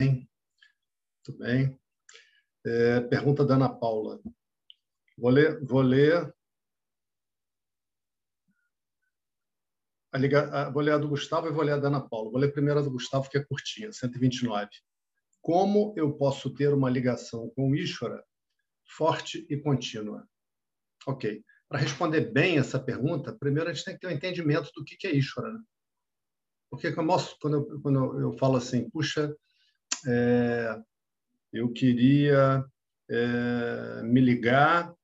Muito bem. É, pergunta da Ana Paula. Vou ler, vou ler a, liga, a, vou ler a do Gustavo e vou ler a da Ana Paula. Vou ler primeiro a do Gustavo, que é curtinha, 129. Como eu posso ter uma ligação com o Ishvara forte e contínua? Ok. Para responder bem essa pergunta, primeiro a gente tem que ter um entendimento do que é Ishvara. Né? Porque quando eu, quando eu falo assim, puxa, é, eu queria é, me ligar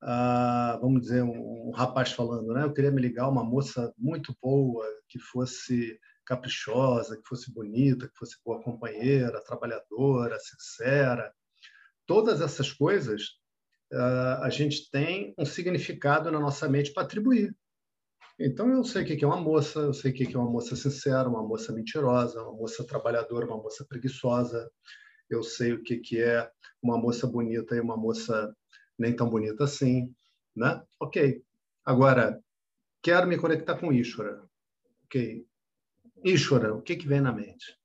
a, vamos dizer, um, um, rapaz falando, né? Eu queria me ligar a uma moça muito boa, que fosse caprichosa, que fosse bonita, que fosse boa companheira, trabalhadora, sincera. Todas essas coisas uh, a gente tem um significado na nossa mente para atribuir. Então, eu sei o que é uma moça, eu sei o que é uma moça sincera, uma moça mentirosa, uma moça trabalhadora, uma moça preguiçosa. Eu sei o que é uma moça bonita e uma moça nem tão bonita assim. Né? Ok. Agora, quero me conectar com Ishvara. Ok. Ishvara, o que, que vem na mente?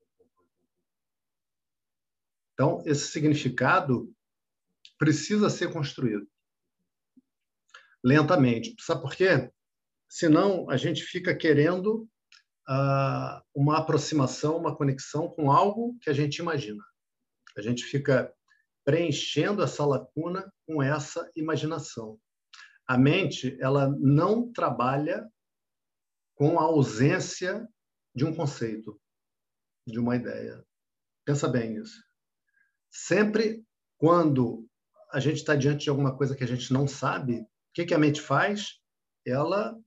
Então, esse significado precisa ser construído lentamente. Sabe por quê? Senão, a gente fica querendo uh, uma aproximação, uma conexão com algo que a gente imagina. A gente fica preenchendo essa lacuna com essa imaginação. A mente, ela não trabalha com a ausência de um conceito, de uma ideia. Pensa bem nisso. Sempre quando a gente está diante de alguma coisa que a gente não sabe, o que, que a mente faz? Ela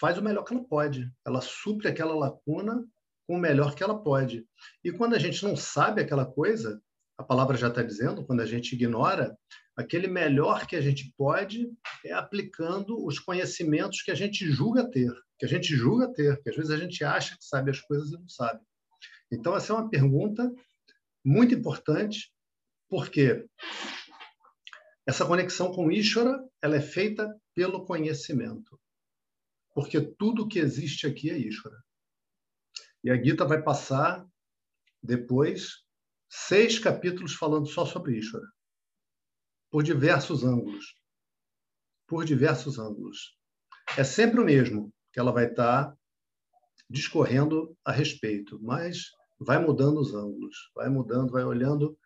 faz o melhor que ela pode. Ela supre aquela lacuna com o melhor que ela pode. E quando a gente não sabe aquela coisa, a palavra já está dizendo, quando a gente ignora, aquele melhor que a gente pode é aplicando os conhecimentos que a gente julga ter, que a gente julga ter, que às vezes a gente acha que sabe as coisas e não sabe. Então, essa é uma pergunta muito importante, porque essa conexão com Ishvara ela é feita pelo conhecimento. Porque tudo que existe aqui é Ishvara. E a Gita vai passar depois seis capítulos falando só sobre Ishvara, por diversos ângulos. Por diversos ângulos. É sempre o mesmo que ela vai estar discorrendo a respeito, mas vai mudando os ângulos, vai mudando, vai olhando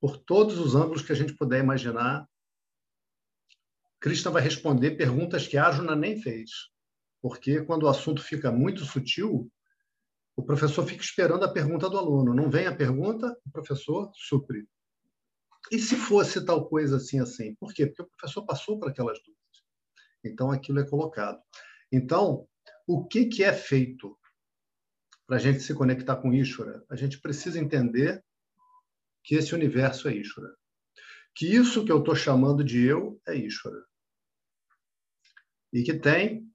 por todos os ângulos que a gente puder imaginar. Krishna vai responder perguntas que Arjuna nem fez, porque quando o assunto fica muito sutil, o professor fica esperando a pergunta do aluno. Não vem a pergunta, o professor supre. E se fosse tal coisa assim, assim? Por quê? Porque o professor passou por aquelas dúvidas. Então, aquilo é colocado. Então, o que, que é feito para a gente se conectar com Ishvara? A gente precisa entender que esse universo é Ishvara. Que isso que eu estou chamando de eu é Ishvara. E que tem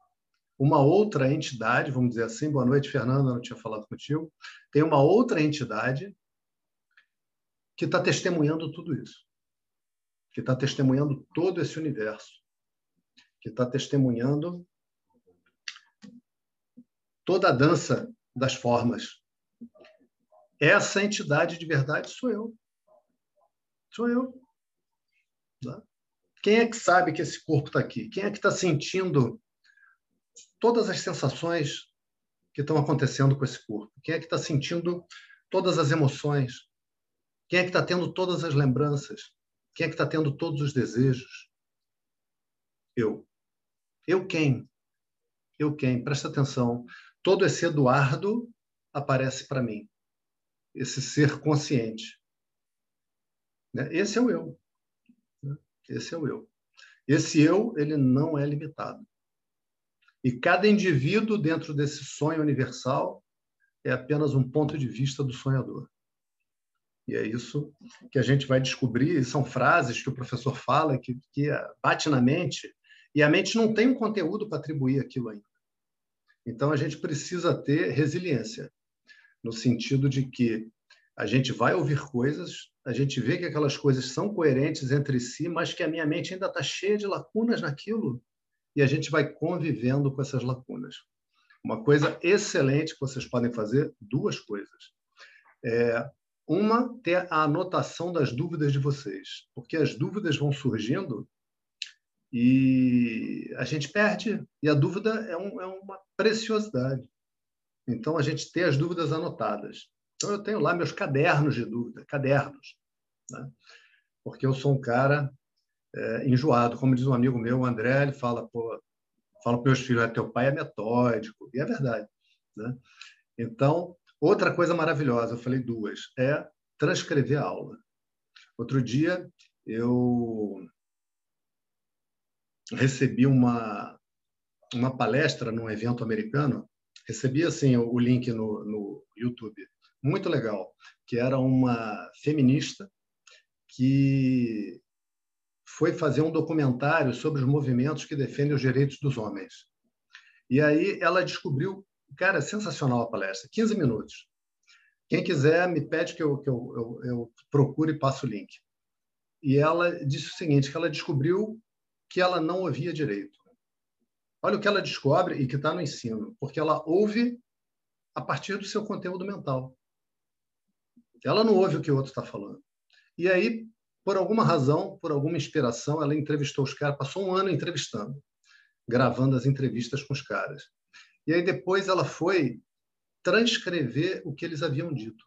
uma outra entidade, vamos dizer assim, boa noite, Fernanda, não tinha falado contigo, tem uma outra entidade que está testemunhando tudo isso, que está testemunhando todo esse universo, que está testemunhando toda a dança das formas. Essa entidade de verdade sou eu. Sou eu. Tá? Quem é que sabe que esse corpo está aqui? Quem é que está sentindo todas as sensações que estão acontecendo com esse corpo? Quem é que está sentindo todas as emoções? Quem é que está tendo todas as lembranças? Quem é que está tendo todos os desejos? Eu. Eu quem? Eu quem? Presta atenção. Todo esse Eduardo aparece para mim. Esse ser consciente. Né? Esse é o eu. Né? Esse é o eu. Esse eu, ele não é limitado. E cada indivíduo dentro desse sonho universal é apenas um ponto de vista do sonhador. E é isso que a gente vai descobrir. São frases que o professor fala que, que bate na mente e a mente não tem um conteúdo para atribuir aquilo ainda. Então a gente precisa ter resiliência, no sentido de que a gente vai ouvir coisas, a gente vê que aquelas coisas são coerentes entre si, mas que a minha mente ainda está cheia de lacunas naquilo e a gente vai convivendo com essas lacunas. Uma coisa excelente que vocês podem fazer, duas coisas. É, Uma, ter a anotação das dúvidas de vocês, porque as dúvidas vão surgindo e a gente perde, e a dúvida é, um, é uma preciosidade. Então, a gente ter as dúvidas anotadas. Então, eu tenho lá meus cadernos de dúvida, cadernos, né? porque eu sou um cara é, enjoado. Como diz um amigo meu, o André, ele fala, pô, fala para meus filhos, teu pai é metódico, e é verdade. Né? Então, outra coisa maravilhosa, eu falei duas, é transcrever a aula. Outro dia, eu recebi uma, uma palestra num evento americano, recebi assim o, o link no, no YouTube, muito legal, que era uma feminista que foi fazer um documentário sobre os movimentos que defendem os direitos dos homens. E aí ela descobriu, cara, sensacional a palestra, 15 minutos. Quem quiser, me pede que eu, que eu, eu, eu procure e passo o link. E ela disse o seguinte, que ela descobriu que ela não ouvia direito. Olha o que ela descobre e que está no ensino, porque ela ouve a partir do seu conteúdo mental. Ela não ouve o que o outro está falando. E aí, por alguma razão, por alguma inspiração, ela entrevistou os caras, passou um ano entrevistando, gravando as entrevistas com os caras. E aí depois ela foi transcrever o que eles haviam dito.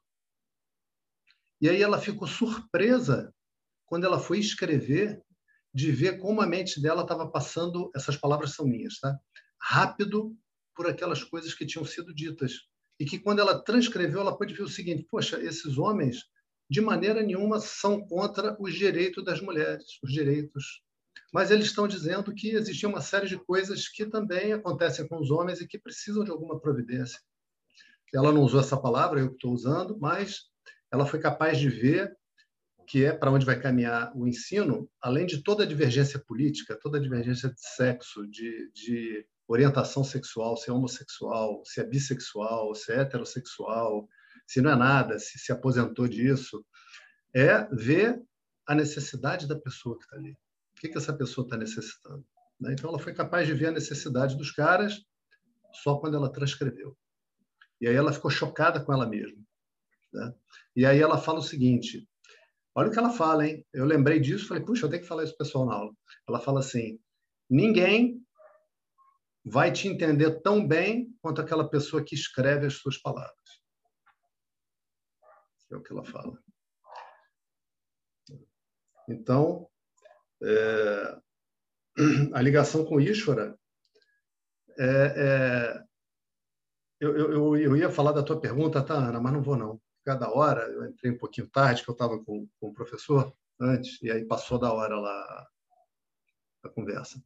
E aí ela ficou surpresa quando ela foi escrever de ver como a mente dela estava passando, essas palavras são minhas, tá? rápido por aquelas coisas que tinham sido ditas. E que quando ela transcreveu, ela pode ver o seguinte: poxa, esses homens, de maneira nenhuma, são contra os direitos das mulheres, os direitos. Mas eles estão dizendo que existia uma série de coisas que também acontecem com os homens e que precisam de alguma providência. Ela não usou essa palavra, eu estou usando, mas ela foi capaz de ver que é para onde vai caminhar o ensino, além de toda a divergência política, toda a divergência de sexo, de, de orientação sexual, se é homossexual, se é bissexual, se é heterossexual, se não é nada, se se aposentou disso, é ver a necessidade da pessoa que está ali. O que, que essa pessoa está necessitando? Né? Então, ela foi capaz de ver a necessidade dos caras só quando ela transcreveu. E aí ela ficou chocada com ela mesma. Né? E aí ela fala o seguinte: Olha o que ela fala, hein? Eu lembrei disso, falei, puxa, eu tenho que falar isso pessoal na aula. Ela fala assim: ninguém vai te entender tão bem quanto aquela pessoa que escreve as suas palavras. É o que ela fala. Então, é, a ligação com Ishvara é, é eu, eu, eu, ia falar da tua pergunta, tá, Ana, mas não vou não cada hora. Eu entrei um pouquinho tarde, que eu estava com, com o professor antes, e aí passou da hora lá a conversa.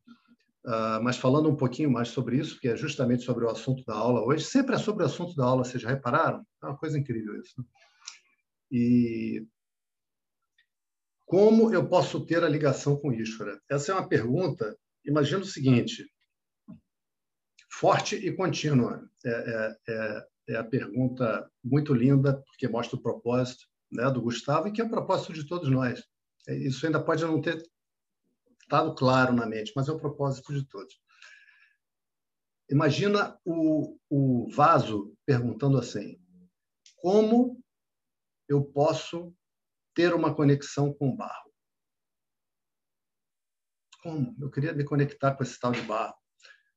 Uh, mas falando um pouquinho mais sobre isso, que é justamente sobre o assunto da aula hoje, sempre é sobre o assunto da aula, vocês já repararam? É uma coisa incrível isso. Né? E como eu posso ter a ligação com Ishvara? Essa é uma pergunta, imagina o seguinte, forte e contínua. É, é, é, é a pergunta muito linda, porque mostra o propósito né, do Gustavo, e que é o propósito de todos nós. É, isso ainda pode não ter estado claro na mente, mas é o propósito de todos. Imagina o, o vaso perguntando assim: como eu posso ter uma conexão com barro? Como? Eu queria me conectar com esse tal de barro.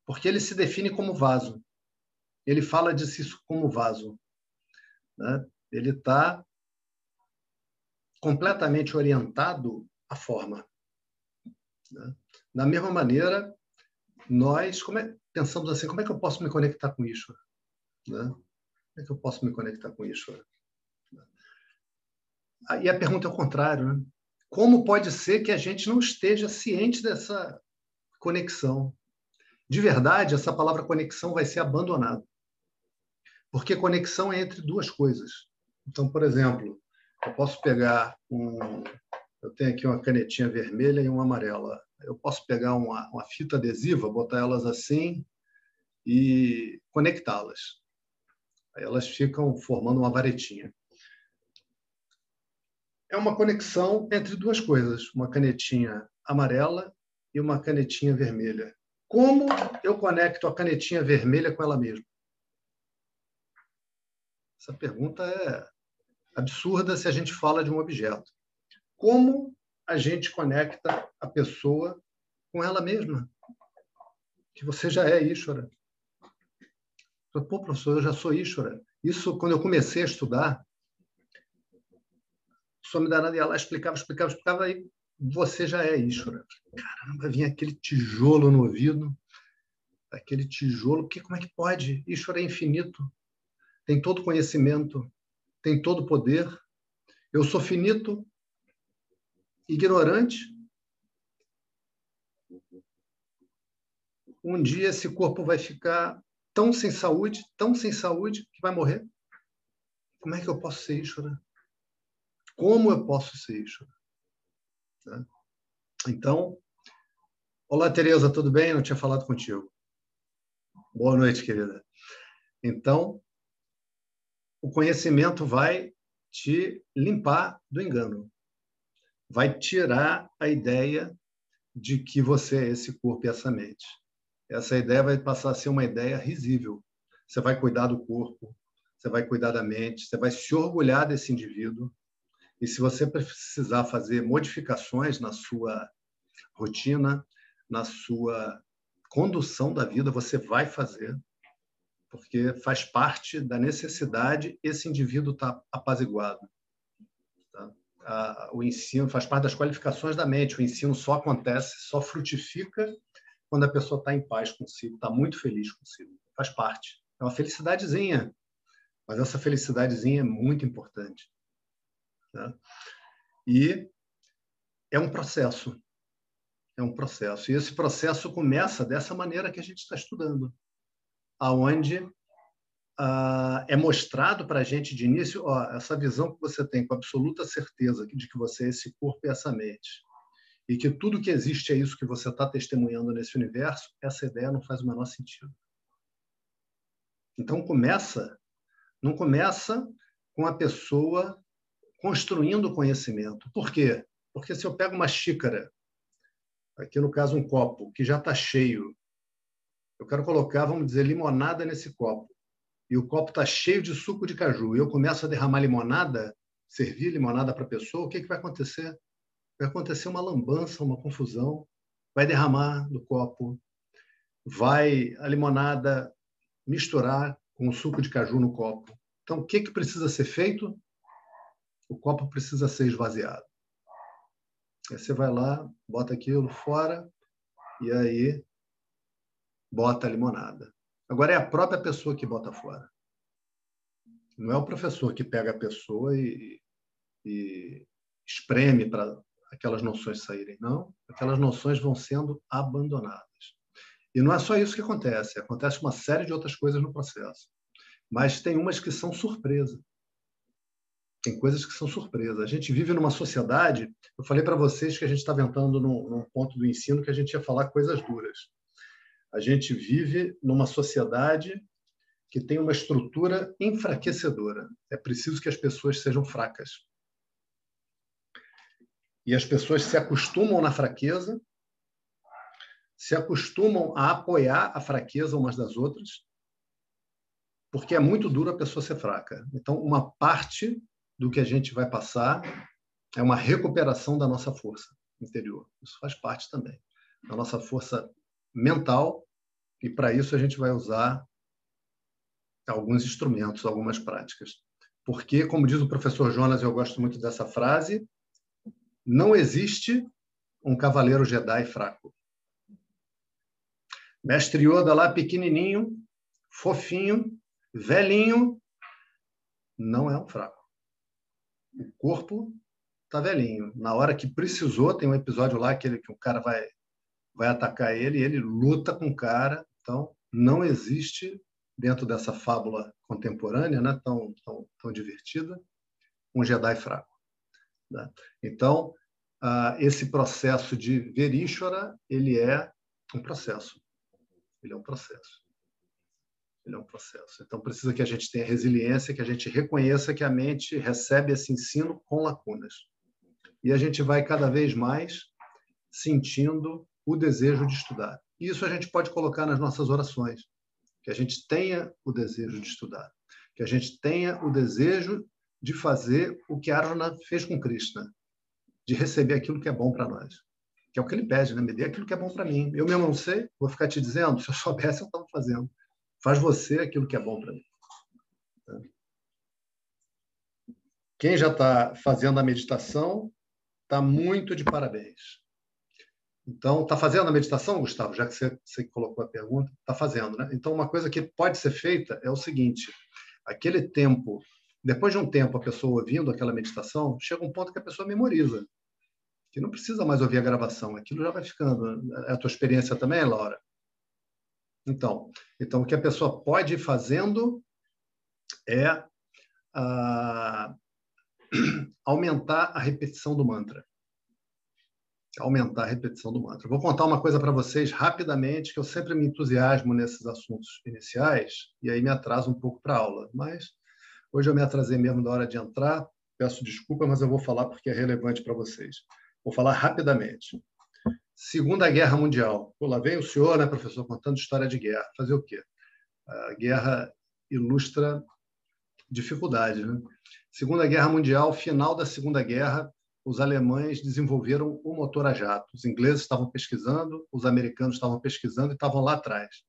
Porque ele se define como vaso ele fala de si como vaso. Né? Ele está completamente orientado à forma. Né? Da mesma maneira, nós é, pensamos assim: como é que eu posso me conectar com isso? Né? Como é que eu posso me conectar com isso? E a pergunta é o contrário: né? como pode ser que a gente não esteja ciente dessa conexão? De verdade, essa palavra conexão vai ser abandonada. Porque conexão é entre duas coisas. Então, por exemplo, eu posso pegar um. Eu tenho aqui uma canetinha vermelha e uma amarela. Eu posso pegar uma, uma fita adesiva, botar elas assim e conectá-las. Aí elas ficam formando uma varetinha. É uma conexão entre duas coisas, uma canetinha amarela e uma canetinha vermelha. Como eu conecto a canetinha vermelha com ela mesma? Essa pergunta é absurda se a gente fala de um objeto. Como a gente conecta a pessoa com ela mesma? Que você já é Ishvara. Pô, professor, eu já sou Ishvara. Isso, quando eu comecei a estudar, Dhananda ia lá, explicava, explicava, explicava, e você já é Ishvara. Caramba, vinha aquele tijolo no ouvido, aquele tijolo, porque como é que pode? Ishvara é infinito, tem todo conhecimento, tem todo poder. Eu sou finito, ignorante. Um dia esse corpo vai ficar tão sem saúde, tão sem saúde, que vai morrer. Como é que eu posso ser Ishvara? Como eu posso ser Ishvara? Né? Então, olá, Tereza, tudo bem? Não tinha falado contigo. Boa noite, querida. Então, o conhecimento vai te limpar do engano. Vai tirar a ideia de que você é esse corpo e essa mente. Essa ideia vai passar a ser uma ideia risível. Você vai cuidar do corpo, você vai cuidar da mente, você vai se orgulhar desse indivíduo. E se você precisar fazer modificações na sua rotina, na sua condução da vida, você vai fazer porque faz parte da necessidade esse indivíduo estar tá apaziguado. Tá? o ensino faz parte das qualificações da mente. O ensino só acontece, só frutifica quando a pessoa está em paz consigo, está muito feliz consigo. Faz parte. É uma felicidadezinha, mas essa felicidadezinha é muito importante. Tá? E é um processo. É um processo. E esse processo começa dessa maneira que a gente está estudando aonde uh, é mostrado para a gente de início ó, essa visão que você tem com absoluta certeza de que você é esse corpo e essa mente e que tudo que existe é isso que você está testemunhando nesse universo, essa ideia não faz o menor sentido. Então começa, não começa com a pessoa construindo conhecimento. Por quê? Porque se eu pego uma xícara, aqui no caso um copo, que já está cheio, eu quero colocar, vamos dizer, limonada nesse copo. E o copo está cheio de suco de caju. E eu começo a derramar limonada, servir limonada para a pessoa, o que, que vai acontecer? Vai acontecer uma lambança, uma confusão. Vai derramar do copo. Vai a limonada misturar com o suco de caju no copo. Então, o que, que precisa ser feito? O copo precisa ser esvaziado. Aí você vai lá, bota aquilo fora, e aí bota a limonada. Agora é a própria pessoa que bota fora. Não é o professor que pega a pessoa e, e espreme para aquelas noções saírem. Não, aquelas noções vão sendo abandonadas. E não é só isso que acontece, acontece uma série de outras coisas no processo. Mas tem umas que são surpresa. Tem coisas que são surpresa. A gente vive numa sociedade. Eu falei para vocês que a gente estava entrando num, num ponto do ensino que a gente ia falar coisas duras. A gente vive numa sociedade que tem uma estrutura enfraquecedora. É preciso que as pessoas sejam fracas. E as pessoas se acostumam na fraqueza, se acostumam a apoiar a fraqueza umas das outras, porque é muito duro a pessoa ser fraca. Então, uma parte do que a gente vai passar é uma recuperação da nossa força interior. Isso faz parte também da nossa força mental, e para isso a gente vai usar alguns instrumentos, algumas práticas. Porque, como diz o professor Jonas, eu gosto muito dessa frase, não existe um cavaleiro Jedi fraco. Mestre Yoda lá pequenininho, fofinho, velhinho, não é um fraco. O corpo está velhinho. Na hora que precisou, tem um episódio lá que, ele, que o cara vai vai atacar ele, e ele luta com o cara. Então, não existe, dentro dessa fábula contemporânea, né, tão, tão, tão divertida, um Jedi fraco. Né? Então, uh, esse processo de ver Ishvara, ele é um processo. Ele é um processo. Ele é um processo. Então, precisa que a gente tenha resiliência, que a gente reconheça que a mente recebe esse ensino com lacunas. E a gente vai cada vez mais sentindo o desejo de estudar. Isso a gente pode colocar nas nossas orações, que a gente tenha o desejo de estudar, que a gente tenha o desejo de fazer o que Arjuna fez com Krishna, de receber aquilo que é bom para nós. Que é o que ele pede, né? Me dê aquilo que é bom para mim. Eu mesmo não sei, vou ficar te dizendo, se eu soubesse, eu estava fazendo. Faz você aquilo que é bom para mim. Quem já está fazendo a meditação está muito de parabéns. Então, está fazendo a meditação, Gustavo? Já que você, você colocou a pergunta, está fazendo, né? Então, uma coisa que pode ser feita é o seguinte: aquele tempo, depois de um tempo, a pessoa ouvindo aquela meditação, chega um ponto que a pessoa memoriza, que não precisa mais ouvir a gravação, aquilo já vai ficando. É a tua experiência também, Laura? Então, então o que a pessoa pode ir fazendo é ah, aumentar a repetição do mantra aumentar a repetição do mantra. Vou contar uma coisa para vocês rapidamente, que eu sempre me entusiasmo nesses assuntos iniciais, e aí me atraso um pouco para a aula. Mas hoje eu me atrasei mesmo da hora de entrar, peço desculpa, mas eu vou falar porque é relevante para vocês. Vou falar rapidamente. Segunda Guerra Mundial. Pô, lá vem o senhor, né, professor, contando história de guerra. Fazer o quê? A guerra ilustra dificuldade. Né? Segunda Guerra Mundial, final da Segunda Guerra, os alemães desenvolveram o motor a jato. Os ingleses estavam pesquisando, os americanos estavam pesquisando e estavam lá atrás.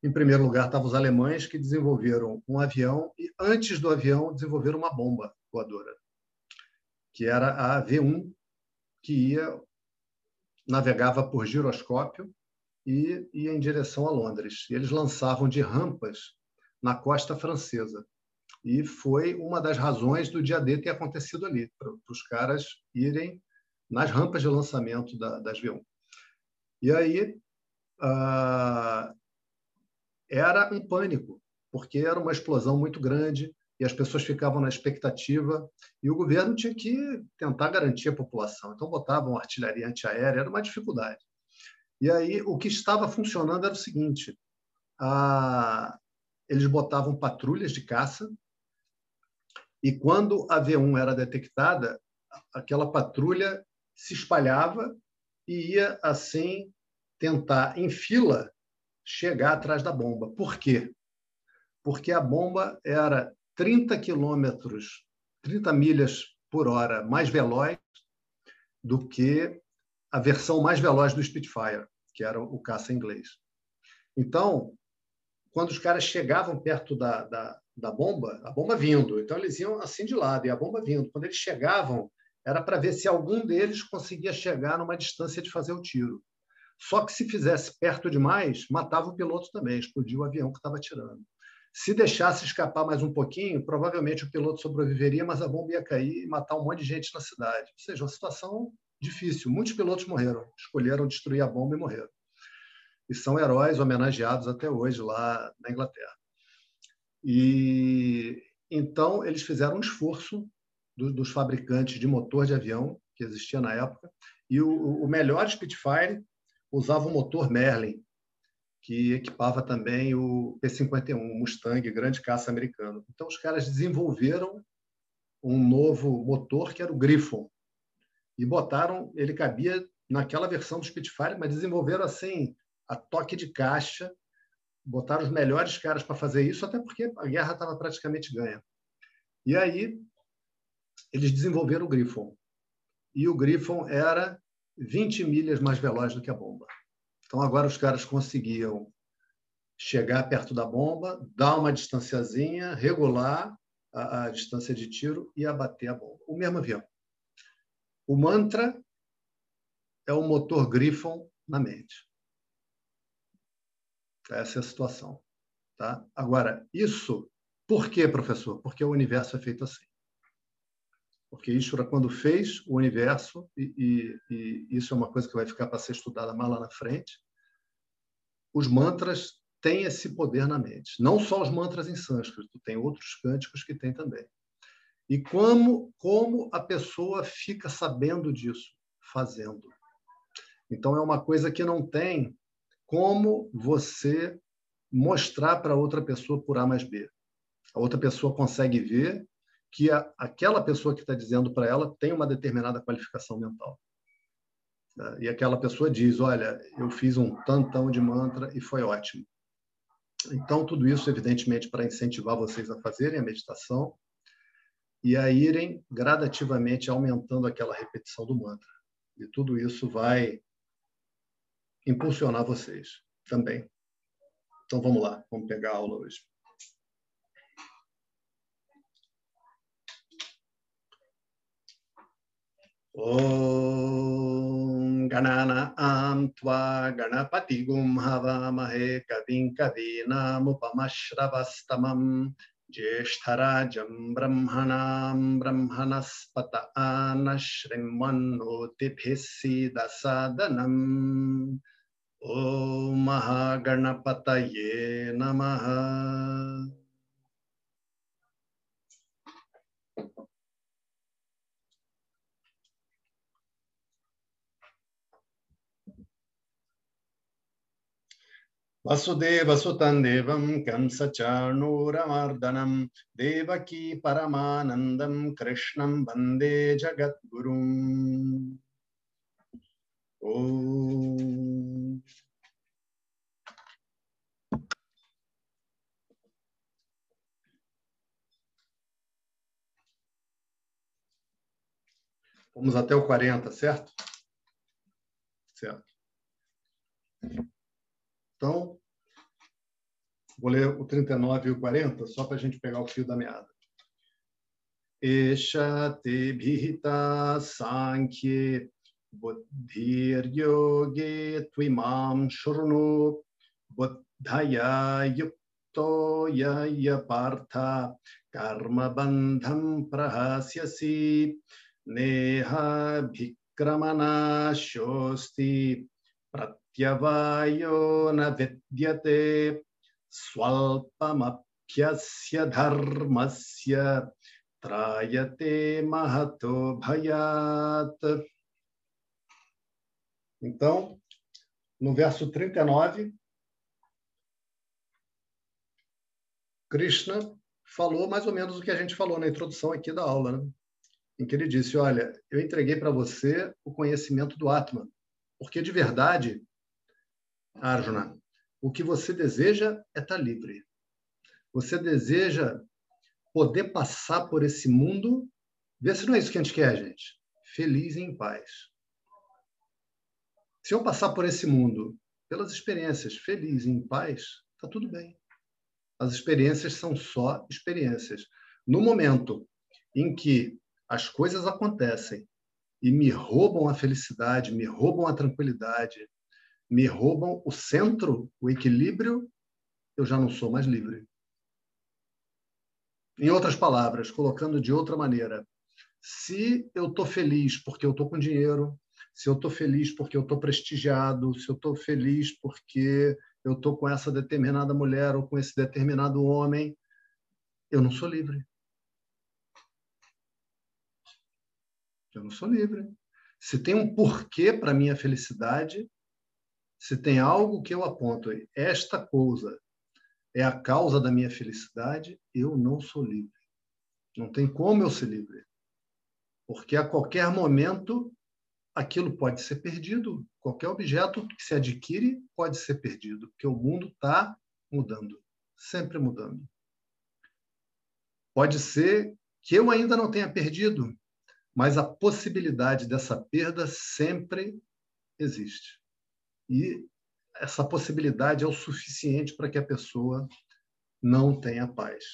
Em primeiro lugar, estavam os alemães, que desenvolveram um avião e, antes do avião, desenvolveram uma bomba voadora, que era a V1, que ia navegava por giroscópio e ia em direção a Londres. E eles lançavam de rampas na costa francesa. E foi uma das razões do dia D ter acontecido ali, para os caras irem nas rampas de lançamento da, das V1. E aí ah, era um pânico, porque era uma explosão muito grande e as pessoas ficavam na expectativa e o governo tinha que tentar garantir a população. Então botavam artilharia antiaérea, era uma dificuldade. E aí o que estava funcionando era o seguinte: a... eles botavam patrulhas de caça e quando a V1 era detectada, aquela patrulha se espalhava e ia, assim, tentar, em fila, chegar atrás da bomba. Por quê? Porque a bomba era 30 quilômetros, 30 milhas por hora mais veloz do que a versão mais veloz do Spitfire, que era o caça inglês. Então, quando os caras chegavam perto da, da, da bomba, a bomba vindo. Então eles iam assim de lado e a bomba vindo. Quando eles chegavam, era para ver se algum deles conseguia chegar numa distância de fazer o tiro. Só que se fizesse perto demais, matava o piloto também, explodia o avião que estava tirando. Se deixasse escapar mais um pouquinho, provavelmente o piloto sobreviveria, mas a bomba ia cair e matar um monte de gente na cidade. Ou seja, uma situação difícil. Muitos pilotos morreram, escolheram destruir a bomba e morreram. E são heróis homenageados até hoje lá na Inglaterra. E então eles fizeram um esforço do, dos fabricantes de motor de avião que existia na época e o, o melhor Spitfire usava o motor Merlin que equipava também o P-51, o Mustang, grande caça americano. Então os caras desenvolveram um novo motor que era o Griffon e botaram, ele cabia naquela versão do Spitfire, mas desenvolveram assim a toque de caixa botaram os melhores caras para fazer isso, até porque a guerra estava praticamente ganha. E aí eles desenvolveram o Griffon. E o Griffon era 20 milhas mais veloz do que a bomba. Então agora os caras conseguiam chegar perto da bomba, dar uma distanciazinha, regular a, a distância de tiro e abater a bomba. O mesmo avião. O mantra é o motor Griffon na mente. Essa é a situação. Tá? Agora, isso, por quê, professor? Porque o universo é feito assim. Porque Ishvara, quando fez o universo, e, e, e isso é uma coisa que vai ficar para ser estudada mais lá na frente, os mantras têm esse poder na mente. Não só os mantras em sânscrito, tem outros cânticos que tem também. E como, como a pessoa fica sabendo disso? Fazendo. Então, é uma coisa que não tem como você mostrar para outra pessoa por A mais B. A outra pessoa consegue ver que a, aquela pessoa que está dizendo para ela tem uma determinada qualificação mental. E aquela pessoa diz: Olha, eu fiz um tantão de mantra e foi ótimo. Então, tudo isso, evidentemente, para incentivar vocês a fazerem a meditação. e a irem gradativamente aumentando aquela repetição do mantra. E tudo isso vai impulsionar vocês também. Então vamos lá, vamos pegar a aula hoje. ॐ गणानां त्वा गणपतिगुं हवामहे कविं कवीनामुपमश्रवस्तमम् ज्येष्ठराजं ब्रह्मणां ब्रह्मणस्पत आनः श्रीमन्नोतिभिः सीदसादनम् ॐ महागणपतये नमः वसुदेव सुतं देवं कंसचाणूरमर्दनं देवकी परमानन्दं कृष्णं वन्दे जगद्गुरुम् ॐ Vamos até o 40, certo? Certo. Então, vou ler o 39 e o 40, só para a gente pegar o fio da meada. Esha te bhita sankhye buddhir yoge tvimam shurnu buddhaya yukto yaya partha karma bandham prahasyasi neha bhikramana shosti prat त्यवायो न विद्यते स्वल्पमप्यस्य धर्मस्य त्रायते महतो भयात. Então, no verso 39, Krishna falou mais ou menos o que a gente falou na introdução aqui da aula, né? em que ele disse: Olha, eu entreguei para você o conhecimento do Atman, porque de verdade Arjuna, o que você deseja é estar livre. Você deseja poder passar por esse mundo, vê se não é isso que a gente quer, gente. Feliz e em paz. Se eu passar por esse mundo, pelas experiências, feliz e em paz, está tudo bem. As experiências são só experiências. No momento em que as coisas acontecem e me roubam a felicidade, me roubam a tranquilidade, me roubam o centro, o equilíbrio, eu já não sou mais livre. Em outras palavras, colocando de outra maneira, se eu estou feliz porque eu estou com dinheiro, se eu estou feliz porque eu estou prestigiado, se eu estou feliz porque eu estou com essa determinada mulher ou com esse determinado homem, eu não sou livre. Eu não sou livre. Se tem um porquê para minha felicidade, se tem algo que eu aponto, esta coisa é a causa da minha felicidade, eu não sou livre. Não tem como eu ser livre. Porque a qualquer momento aquilo pode ser perdido. Qualquer objeto que se adquire pode ser perdido, porque o mundo está mudando, sempre mudando. Pode ser que eu ainda não tenha perdido, mas a possibilidade dessa perda sempre existe. E essa possibilidade é o suficiente para que a pessoa não tenha paz.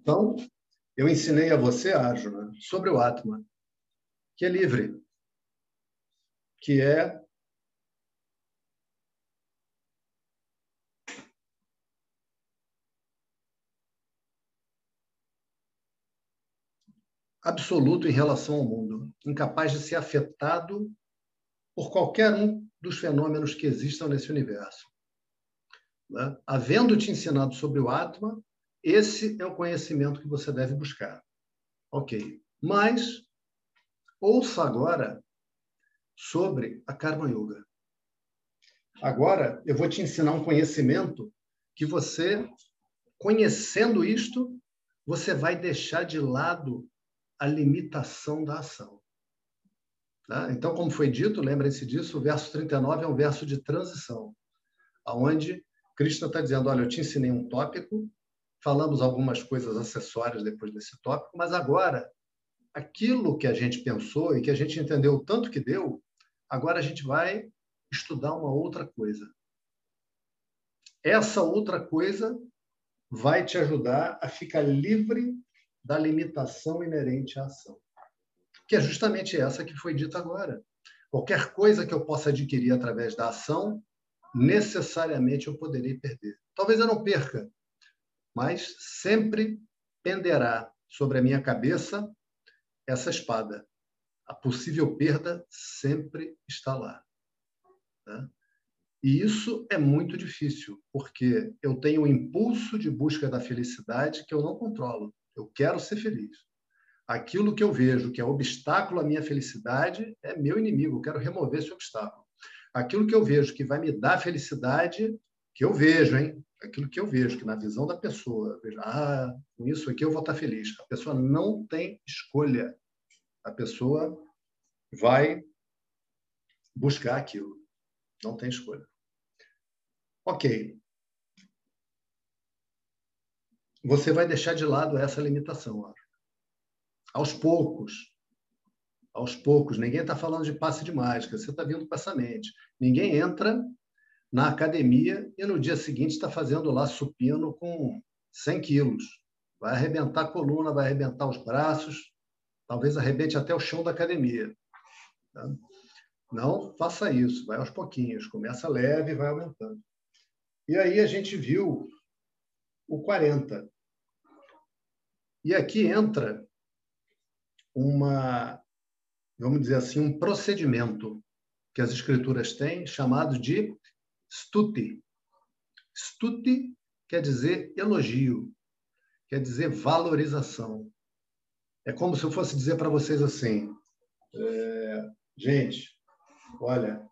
Então, eu ensinei a você, Arjuna, sobre o Atman, que é livre, que é absoluto em relação ao mundo, incapaz de ser afetado por qualquer um dos fenômenos que existam nesse universo. Né? Havendo te ensinado sobre o Atma, esse é o conhecimento que você deve buscar. Ok. Mas, ouça agora sobre a Karma Yoga. Agora, eu vou te ensinar um conhecimento que você, conhecendo isto, você vai deixar de lado a limitação da ação. Tá? Então, como foi dito, lembrem-se disso, o verso 39 é um verso de transição, onde Krishna está dizendo: Olha, eu te ensinei um tópico, falamos algumas coisas acessórias depois desse tópico, mas agora, aquilo que a gente pensou e que a gente entendeu tanto que deu, agora a gente vai estudar uma outra coisa. Essa outra coisa vai te ajudar a ficar livre da limitação inerente à ação que é justamente essa que foi dita agora. Qualquer coisa que eu possa adquirir através da ação, necessariamente eu poderei perder. Talvez eu não perca, mas sempre penderá sobre a minha cabeça essa espada. A possível perda sempre está lá. Né? E isso é muito difícil, porque eu tenho um impulso de busca da felicidade que eu não controlo. Eu quero ser feliz aquilo que eu vejo que é obstáculo à minha felicidade é meu inimigo, eu quero remover esse obstáculo. Aquilo que eu vejo que vai me dar felicidade, que eu vejo, hein? Aquilo que eu vejo, que na visão da pessoa, vejo, ah, com isso aqui eu vou estar feliz. A pessoa não tem escolha. A pessoa vai buscar aquilo. Não tem escolha. Ok. Você vai deixar de lado essa limitação, ó aos poucos. Aos poucos. Ninguém está falando de passe de mágica, você está vindo com essa mente. Ninguém entra na academia e no dia seguinte está fazendo lá supino com 100 quilos. Vai arrebentar a coluna, vai arrebentar os braços, talvez arrebente até o chão da academia. Tá? Não faça isso, vai aos pouquinhos, começa leve e vai aumentando. E aí a gente viu o 40. E aqui entra uma, vamos dizer assim, um procedimento que as escrituras têm chamado de stuti. Stuti quer dizer elogio, quer dizer valorização. É como se eu fosse dizer para vocês assim, é, gente, olha,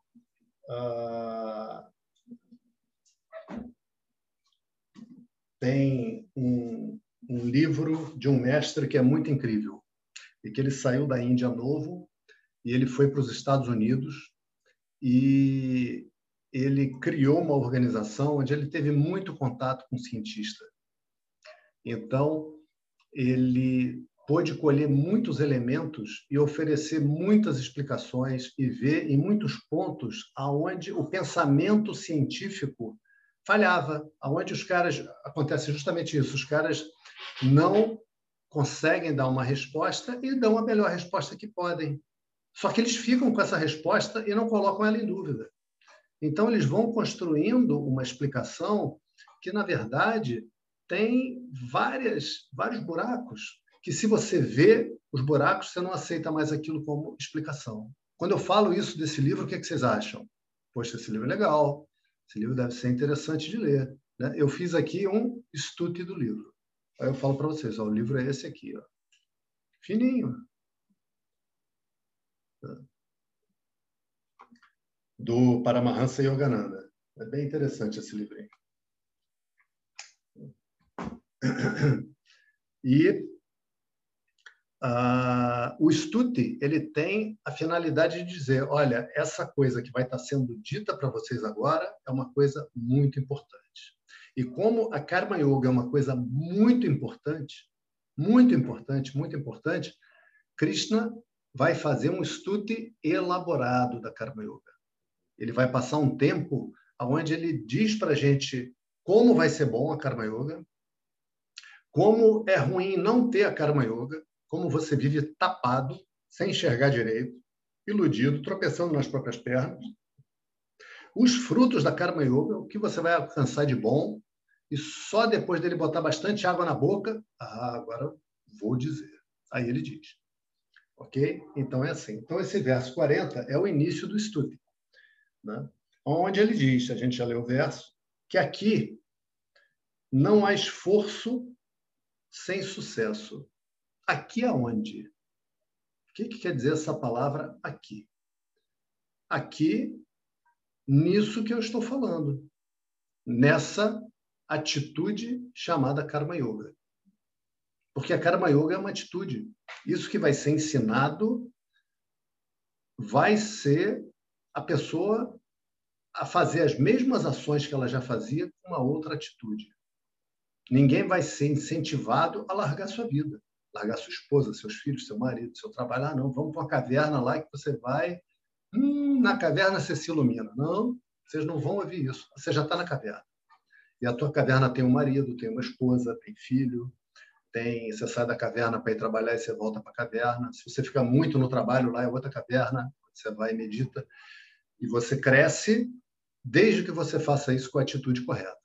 uh, tem um, um livro de um mestre que é muito incrível e que ele saiu da Índia novo e ele foi para os Estados Unidos e ele criou uma organização onde ele teve muito contato com cientistas. Então, ele pôde colher muitos elementos e oferecer muitas explicações e ver em muitos pontos aonde o pensamento científico falhava, aonde os caras acontece justamente isso, os caras não conseguem dar uma resposta e dão a melhor resposta que podem. Só que eles ficam com essa resposta e não colocam ela em dúvida. Então, eles vão construindo uma explicação que, na verdade, tem várias, vários buracos, que se você vê os buracos, você não aceita mais aquilo como explicação. Quando eu falo isso desse livro, o que, é que vocês acham? Poxa, esse livro é legal, esse livro deve ser interessante de ler. Né? Eu fiz aqui um estude do livro. Aí eu falo para vocês, ó, o livro é esse aqui, ó. fininho. Do Paramahansa Yogananda. É bem interessante esse livrinho. E uh, o Stuti ele tem a finalidade de dizer, olha, essa coisa que vai estar sendo dita para vocês agora é uma coisa muito importante. E como a Karma Yoga é uma coisa muito importante, muito importante, muito importante, Krishna vai fazer um estudo elaborado da Karma Yoga. Ele vai passar um tempo onde ele diz para a gente como vai ser bom a Karma Yoga, como é ruim não ter a Karma Yoga, como você vive tapado, sem enxergar direito, iludido, tropeçando nas próprias pernas, os frutos da Karma Yoga, o que você vai alcançar de bom, e só depois dele botar bastante água na boca, ah, agora vou dizer. Aí ele diz. Ok? Então é assim. Então esse verso 40 é o início do estudo. Né? Onde ele diz, a gente já leu o verso, que aqui não há esforço sem sucesso. Aqui aonde? O que, que quer dizer essa palavra aqui? Aqui nisso que eu estou falando, nessa atitude chamada Karma Yoga. Porque a Karma Yoga é uma atitude. Isso que vai ser ensinado vai ser a pessoa a fazer as mesmas ações que ela já fazia com uma outra atitude. Ninguém vai ser incentivado a largar sua vida, largar sua esposa, seus filhos, seu marido, seu trabalho. Ah, não, vamos para uma caverna lá que você vai. Hum, na caverna você se ilumina. Não, vocês não vão ouvir isso. Você já está na caverna. E a tua caverna tem um marido, tem uma esposa, tem filho, tem. Você sai da caverna para ir trabalhar e você volta para a caverna. Se você fica muito no trabalho, lá é outra caverna, você vai e medita. E você cresce desde que você faça isso com a atitude correta.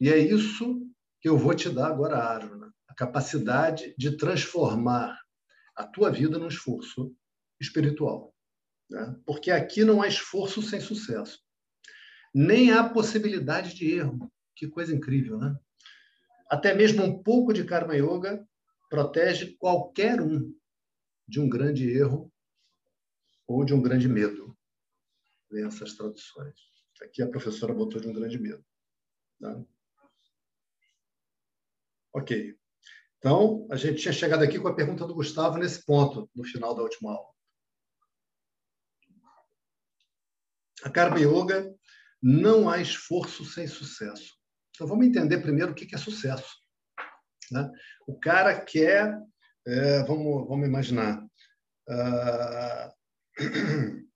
E é isso que eu vou te dar agora, Arjuna, a capacidade de transformar a tua vida num esforço espiritual. Né? Porque aqui não há esforço sem sucesso. Nem há possibilidade de erro. Que coisa incrível, né? Até mesmo um pouco de Karma Yoga protege qualquer um de um grande erro ou de um grande medo. Vem essas traduções. Aqui a professora botou de um grande medo. Tá? Ok. Então, a gente tinha chegado aqui com a pergunta do Gustavo nesse ponto, no final da última aula. A Karma Yoga não há esforço sem sucesso. Então, vamos entender primeiro o que é sucesso. Né? O cara quer, é, vamos, vamos imaginar, uh,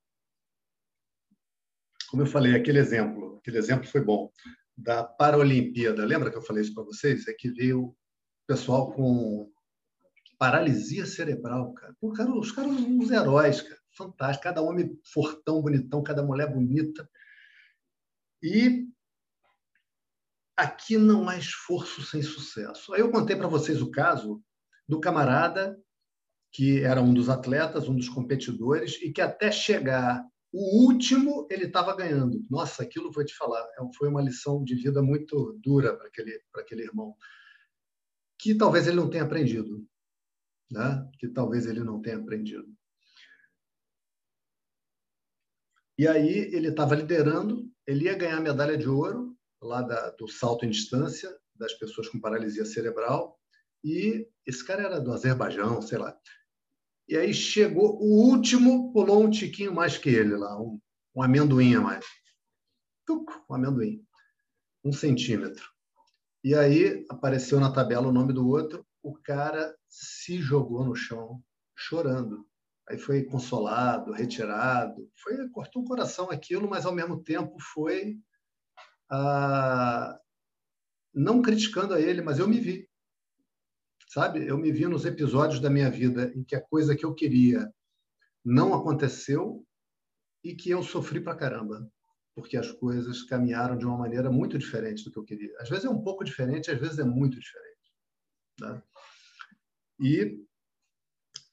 como eu falei, aquele exemplo, aquele exemplo foi bom, da Paralimpíada. Lembra que eu falei isso para vocês? É que veio pessoal com paralisia cerebral, cara. Pô, cara os caras são uns heróis, cara. Fantástico. Cada homem fortão, bonitão, cada mulher bonita. E aqui não há esforço sem sucesso. Aí eu contei para vocês o caso do camarada que era um dos atletas, um dos competidores, e que até chegar o último, ele estava ganhando. Nossa, aquilo vou te falar, é foi uma lição de vida muito dura para aquele, para aquele irmão, que talvez ele não tenha aprendido. Né? Que talvez ele não tenha aprendido. E aí ele estava liderando, ele ia ganhar a medalha de ouro lá da, do salto em distância das pessoas com paralisia cerebral. E esse cara era do Azerbaijão, sei lá. E aí chegou o último, pulou um tiquinho mais que ele lá, um, um amendoim a mais. Tuc, um amendoim. Um centímetro. E aí apareceu na tabela o nome do outro, o cara se jogou no chão, chorando. Aí foi consolado, retirado. Foi, cortou o coração aquilo, mas ao mesmo tempo foi ah, não criticando a ele, mas eu me vi sabe? Eu me vi nos episódios da minha vida em que a coisa que eu queria não aconteceu e que eu sofri pra caramba, porque as coisas caminharam de uma maneira muito diferente do que eu queria. Às vezes é um pouco diferente, às vezes é muito diferente. Né? E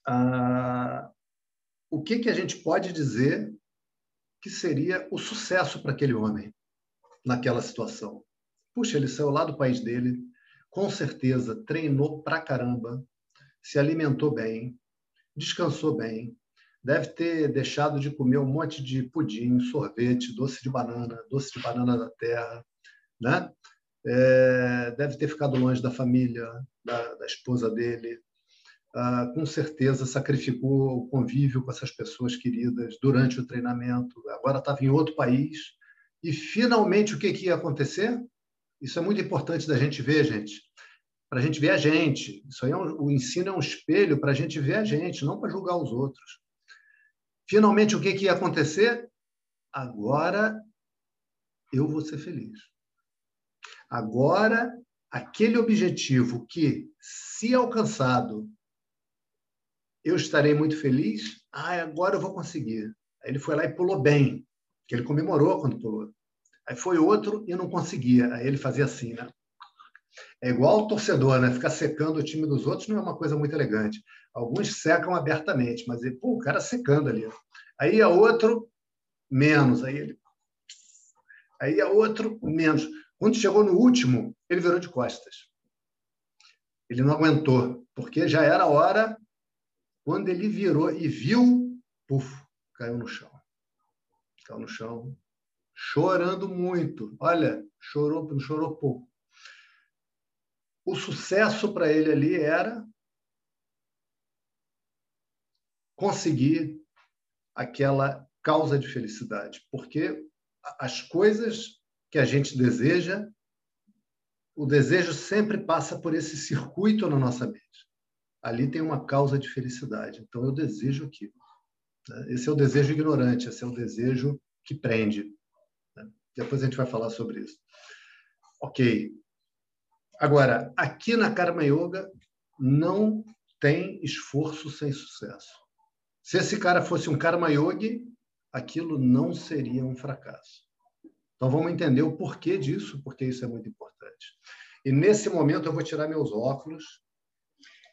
ah, o que, que a gente pode dizer que seria o sucesso para aquele homem naquela situação? Puxa, ele saiu lá do país dele, com certeza treinou pra caramba, se alimentou bem, descansou bem, deve ter deixado de comer um monte de pudim, sorvete, doce de banana, doce de banana da terra, né? É, deve ter ficado longe da família, da, da esposa dele. Ah, com certeza sacrificou o convívio com essas pessoas queridas durante o treinamento. Agora estava em outro país. E finalmente o que, que ia acontecer? Isso é muito importante da gente ver, gente, para a gente ver a gente. Isso aí é um, o ensino é um espelho para a gente ver a gente, não para julgar os outros. Finalmente, o que, que ia acontecer? Agora eu vou ser feliz. Agora, aquele objetivo que, se alcançado, eu estarei muito feliz, ah, agora eu vou conseguir. Aí ele foi lá e pulou bem, que ele comemorou quando pulou. Aí foi outro e não conseguia. Aí ele fazia assim, né? É igual o torcedor, né? Ficar secando o time dos outros não é uma coisa muito elegante. Alguns secam abertamente, mas pô, o cara secando ali. Aí a outro, menos. Aí ele. Aí a outro, menos. Quando chegou no último, ele virou de costas. Ele não aguentou, porque já era hora. Quando ele virou e viu, puf, caiu no chão. Caiu no chão, chorando muito. Olha, chorou, chorou pouco. O sucesso para ele ali era conseguir aquela causa de felicidade, porque as coisas que a gente deseja, o desejo sempre passa por esse circuito na nossa mente. Ali tem uma causa de felicidade. Então eu desejo aquilo. Né? Esse é o desejo ignorante, esse é o desejo que prende. Né? Depois a gente vai falar sobre isso. Ok. Agora, aqui na Karma Yoga não tem esforço sem sucesso. Se esse cara fosse um Karma Yogi, aquilo não seria um fracasso. Então vamos entender o porquê disso, porque isso é muito importante. E nesse momento eu vou tirar meus óculos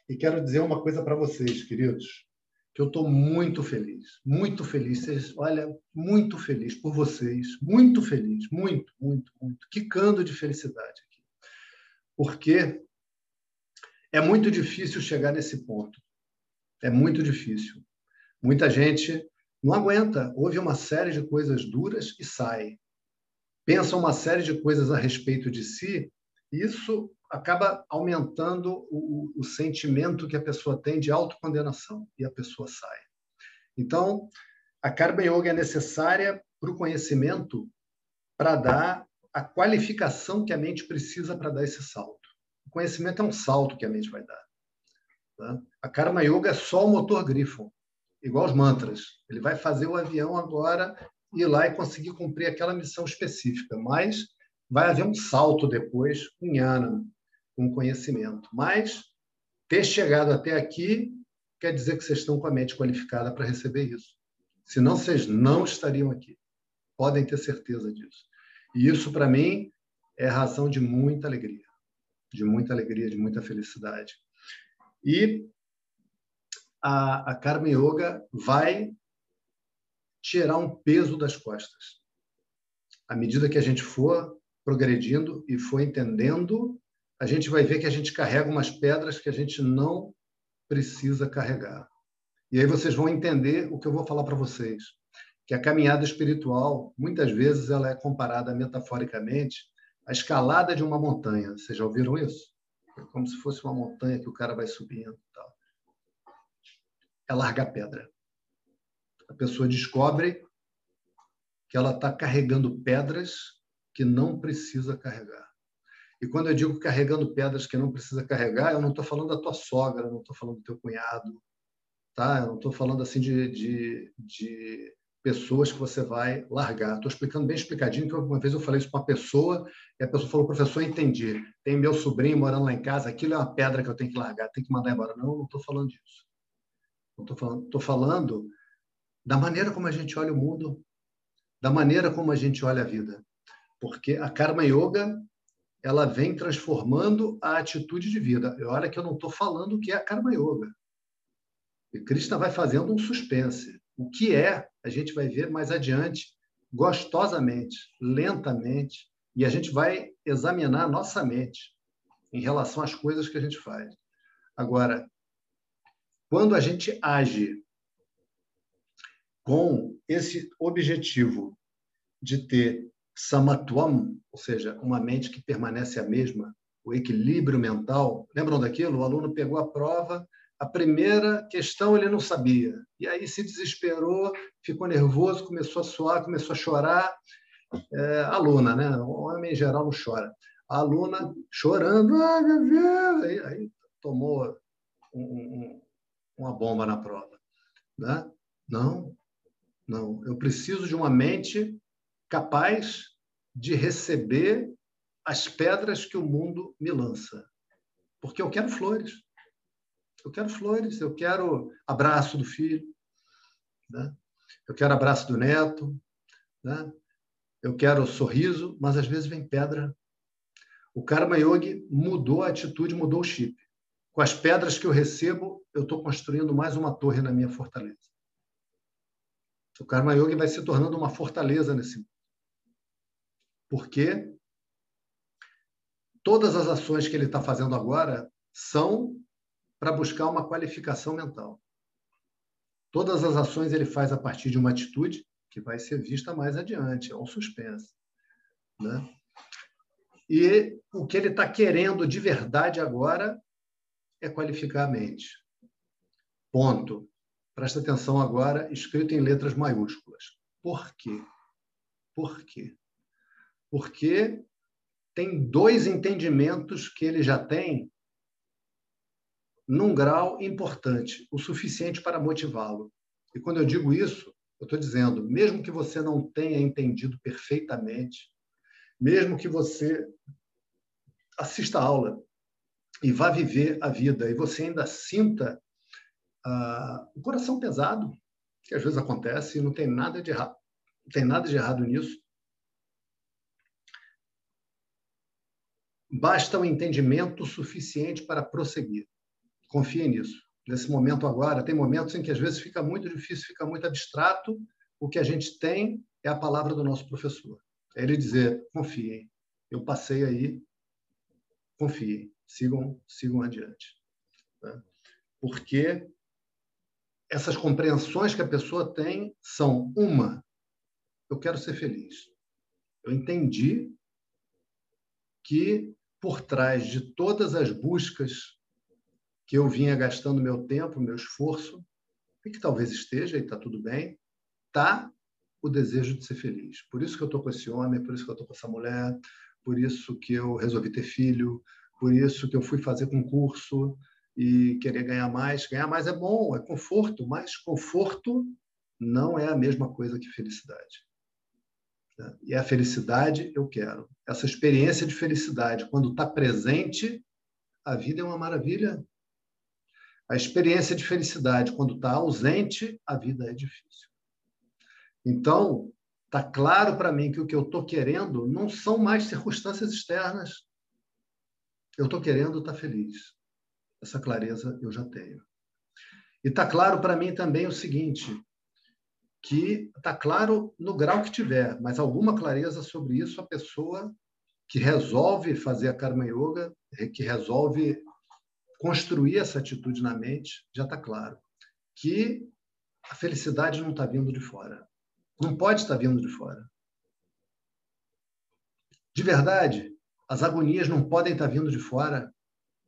e quero dizer uma coisa para vocês, queridos, que eu estou muito feliz, muito feliz. Vocês, olha, muito feliz por vocês, muito feliz, muito, muito, muito, quicando de felicidade porque é muito difícil chegar nesse ponto. É muito difícil. Muita gente não aguenta, ouve uma série de coisas duras e sai. Pensa uma série de coisas a respeito de si, e isso acaba aumentando o, o sentimento que a pessoa tem de autocondenação, e a pessoa sai. Então, a Karma Yoga é necessária para o conhecimento para dar a qualificação que a mente precisa para dar esse salto. O conhecimento é um salto que a mente vai dar. Tá? A Karma Yoga é só o motor grifo igual os mantras. Ele vai fazer o avião agora ir lá e conseguir cumprir aquela missão específica, mas vai haver um salto depois com Yana, com conhecimento. Mas ter chegado até aqui quer dizer que vocês estão com a mente qualificada para receber isso. Senão vocês não estariam aqui. Podem ter certeza disso. E isso, para mim, é razão de muita alegria. De muita alegria, de muita felicidade. E a, a Karma Yoga vai tirar um peso das costas. À medida que a gente for progredindo e for entendendo, a gente vai ver que a gente carrega umas pedras que a gente não precisa carregar. E aí vocês vão entender o que eu vou falar para vocês, que a caminhada espiritual, muitas vezes ela é comparada metaforicamente à escalada de uma montanha. Vocês já ouviram isso? É como se fosse uma montanha que o cara vai subindo é largar pedra. A pessoa descobre que ela está carregando pedras que não precisa carregar. E quando eu digo carregando pedras que não precisa carregar, eu não estou falando da tua sogra, não estou falando do teu cunhado, tá? Eu não estou falando assim de, de, de, pessoas que você vai largar. Estou explicando bem explicadinho, que uma vez eu falei isso para uma pessoa e a pessoa falou, professor, entendi. Tem meu sobrinho morando lá em casa, aquilo é uma pedra que eu tenho que largar, tenho que mandar embora. Não, não estou falando disso. Estou falando, falando da maneira como a gente olha o mundo, da maneira como a gente olha a vida. Porque a Karma Yoga ela vem transformando a atitude de vida. E olha que eu não estou falando o que é a Karma Yoga. E Krishna vai fazendo um suspense. O que é, a gente vai ver mais adiante, gostosamente, lentamente, e a gente vai examinar a nossa mente em relação às coisas que a gente faz. Agora, quando a gente age com esse objetivo de ter samatwam, ou seja, uma mente que permanece a mesma, o equilíbrio mental. Lembram daquilo? O aluno pegou a prova, a primeira questão ele não sabia. E aí se desesperou, ficou nervoso, começou a suar, começou a chorar. É, aluna, né? O homem em geral não chora. A aluna chorando, ah, meu Deus! Aí, aí tomou um, um, uma bomba na prova. Né? Não, não. Eu preciso de uma mente capaz de receber as pedras que o mundo me lança. Porque eu quero flores. Eu quero flores, eu quero abraço do filho, né? eu quero abraço do neto, né? eu quero sorriso, mas às vezes vem pedra. O Karma Yogi mudou a atitude, mudou o chip. Com as pedras que eu recebo, eu estou construindo mais uma torre na minha fortaleza. O Karma Yoga vai se tornando uma fortaleza nesse mundo. Porque todas as ações que ele está fazendo agora são para buscar uma qualificação mental. Todas as ações ele faz a partir de uma atitude que vai ser vista mais adiante, é um suspense. Né? E o que ele está querendo de verdade agora é qualificar a mente. Ponto. Presta atenção agora, escrito em letras maiúsculas. Por quê? Por quê? Porque tem dois entendimentos que ele já tem num grau importante, o suficiente para motivá-lo. E quando eu digo isso, eu estou dizendo, mesmo que você não tenha entendido perfeitamente, mesmo que você assista a aula e vá viver a vida e você ainda sinta ah, o coração pesado, que às vezes acontece e não tem nada de errado, não tem nada de errado nisso. Basta um entendimento suficiente para prosseguir. Confie nisso. Nesse momento agora, tem momentos em que às vezes fica muito difícil, fica muito abstrato. O que a gente tem é a palavra do nosso professor. É ele dizer: confiem. Eu passei aí, confiem. Sigam, sigam adiante. Né? Porque essas compreensões que a pessoa tem são: uma, eu quero ser feliz. Eu entendi que por trás de todas as buscas que eu vinha gastando meu tempo, meu esforço, e que talvez esteja, e está tudo bem, está o desejo de ser feliz. Por isso que eu estou com esse homem, por isso que eu estou com essa mulher, por isso que eu resolvi ter filho, por isso que eu fui fazer concurso e querer ganhar mais. Ganhar mais é bom, é conforto, mas conforto não é a mesma coisa que felicidade. E a felicidade eu quero. Essa experiência de felicidade, quando está presente, a vida é uma maravilha. A experiência de felicidade, quando está ausente, a vida é difícil. Então, está claro para mim que o que eu estou querendo não são mais circunstâncias externas. Eu estou querendo estar tá feliz. Essa clareza eu já tenho. E está claro para mim também o seguinte: que está claro no grau que tiver, mas alguma clareza sobre isso a pessoa que resolve fazer a Karma Yoga, que resolve construir essa atitude na mente, já está claro que a felicidade não está vindo de fora. Não pode estar vindo de fora. De verdade, as agonias não podem estar vindo de fora.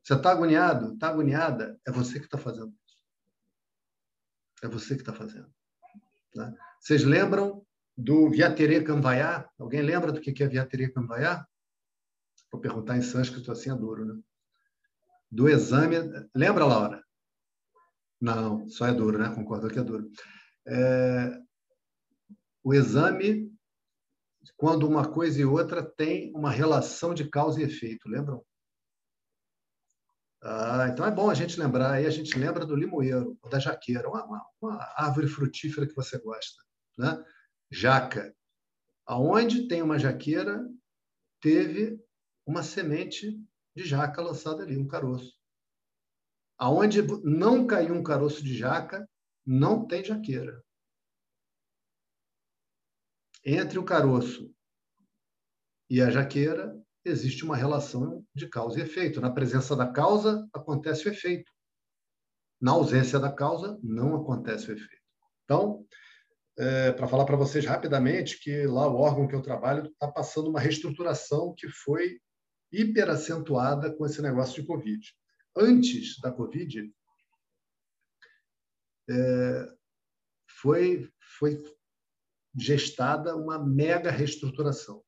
Você está agoniado, está agoniada, é você que está fazendo isso. É você que está fazendo. Né? Vocês lembram do Vyatere Kamvaya? Alguém lembra do que é Vyatere Kamvaya? Vou perguntar em sânscrito assim é duro, né? Do exame. Lembra, Laura? Não, só é duro, né? Concordo que é duro. É... O exame, quando uma coisa e outra tem uma relação de causa e efeito, lembram? Ah, então é bom a gente lembrar. Aí a gente lembra do limoeiro, da jaqueira, uma, uma, uma árvore frutífera que você gosta. Né? Jaca. Aonde tem uma jaqueira, teve uma semente de jaca lançada ali, um caroço. Aonde não caiu um caroço de jaca, não tem jaqueira. Entre o caroço e a jaqueira, existe uma relação de causa e efeito. Na presença da causa, acontece o efeito. Na ausência da causa, não acontece o efeito. Então, é, para falar para vocês rapidamente que lá o órgão que eu trabalho está passando uma reestruturação que foi hiper acentuada com esse negócio de Covid. Antes da Covid, é, foi, foi gestada uma mega reestruturação.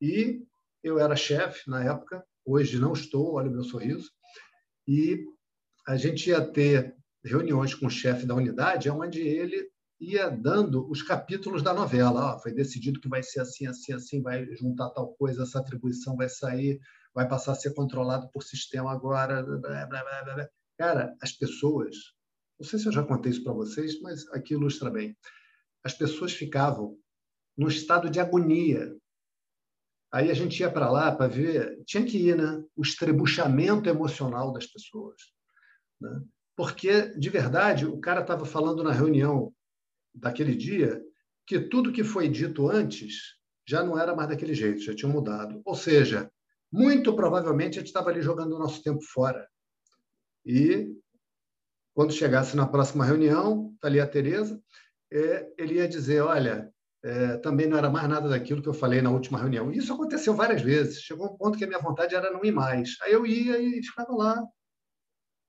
E eu era chefe na época, hoje não estou, olha o meu sorriso, e a gente ia ter reuniões com o chefe da unidade, onde ele ia dando os capítulos da novela. foi decidido que vai ser assim, assim, assim, vai juntar tal coisa, essa atribuição vai sair, vai passar a ser controlado por sistema agora. Blá, blá, blá, Cara, as pessoas, não sei se eu já contei isso para vocês, mas aqui ilustra bem. As pessoas ficavam num estado de agonia Aí a gente ia para lá para ver, tinha que ir, né? O estrebuchamento emocional das pessoas. Né? Porque, de verdade, o cara estava falando na reunião daquele dia que tudo que foi dito antes já não era mais daquele jeito, já tinha mudado. Ou seja, muito provavelmente a gente estava ali jogando o nosso tempo fora. E quando chegasse na próxima reunião, está ali a Tereza, é, ele ia dizer, olha, é, também não era mais nada daquilo que eu falei na última reunião. Isso aconteceu várias vezes. Chegou um ponto que a minha vontade era não ir mais. Aí eu ia e ficava lá,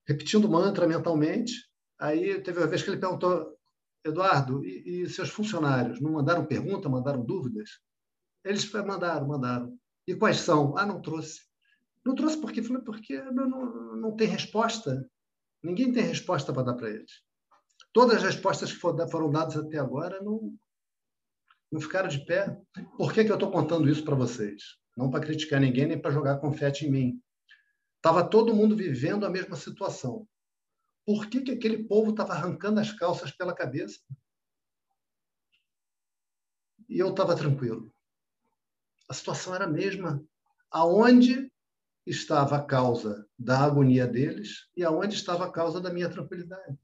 repetindo mantra mentalmente. Aí teve uma vez que ele perguntou, Eduardo, e, e seus funcionários não mandaram pergunta, mandaram dúvidas? Eles mandaram, mandaram. E quais são? Ah, não trouxe. Não trouxe porque falei porque não, não, não tem resposta. Ninguém tem resposta para dar para eles. Todas as respostas que foram dadas até agora não, não ficaram de pé. Por que, que eu estou contando isso para vocês? Não para criticar ninguém, nem para jogar confete em mim. Estava todo mundo vivendo a mesma situação. Por que, que aquele povo estava arrancando as calças pela cabeça? E eu estava tranquilo. A situação era a mesma. Aonde estava a causa da agonia deles e aonde estava a causa da minha tranquilidade?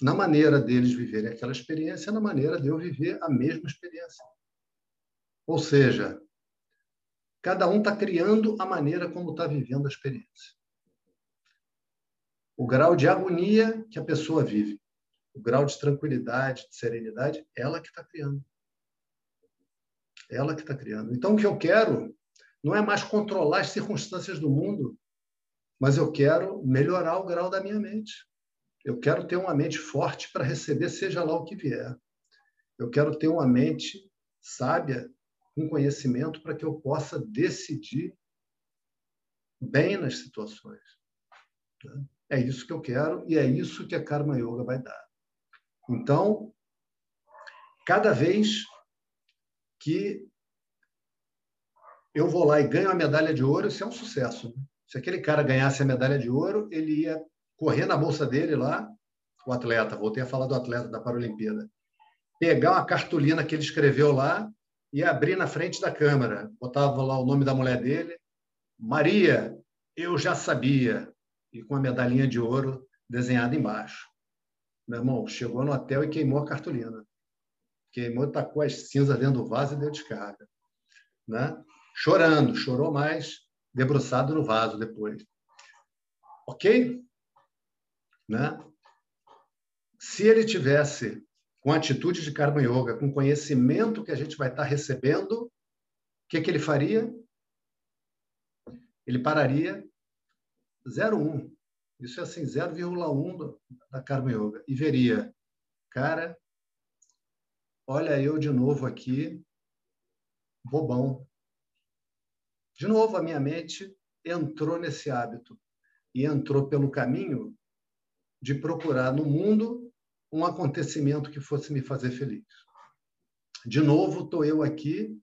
Na maneira deles viverem aquela experiência, na maneira de eu viver a mesma experiência. Ou seja, cada um está criando a maneira como está vivendo a experiência. O grau de agonia que a pessoa vive, o grau de tranquilidade, de serenidade, ela que está criando. Ela que está criando. Então, o que eu quero não é mais controlar as circunstâncias do mundo, mas eu quero melhorar o grau da minha mente. Eu quero ter uma mente forte para receber, seja lá o que vier. Eu quero ter uma mente sábia, com conhecimento, para que eu possa decidir bem nas situações. É isso que eu quero e é isso que a Karma Yoga vai dar. Então, cada vez que eu vou lá e ganho a medalha de ouro, isso é um sucesso. Né? Se aquele cara ganhasse a medalha de ouro, ele ia correr na bolsa dele lá, o atleta, voltei a falar do atleta da Paralimpíada, pegar uma cartolina que ele escreveu lá e abrir na frente da câmera. Botava lá o nome da mulher dele, Maria, eu já sabia, e com a medalhinha de ouro desenhada embaixo. Meu irmão, chegou no hotel e queimou a cartolina. Queimou, tacou as cinzas dentro do vaso e deu descarga. Né? chorando, chorou mais, debruçado no vaso depois. Ok? Né? Se ele tivesse com atitude de Karma Yoga, com conhecimento que a gente vai estar recebendo, o que, que ele faria? Ele pararia 0,1. Isso é assim, 0,1 da Karma Yoga. E veria, cara, olha eu de novo aqui, bobão, de novo, a minha mente entrou nesse hábito e entrou pelo caminho de procurar no mundo um acontecimento que fosse me fazer feliz. De novo, estou eu aqui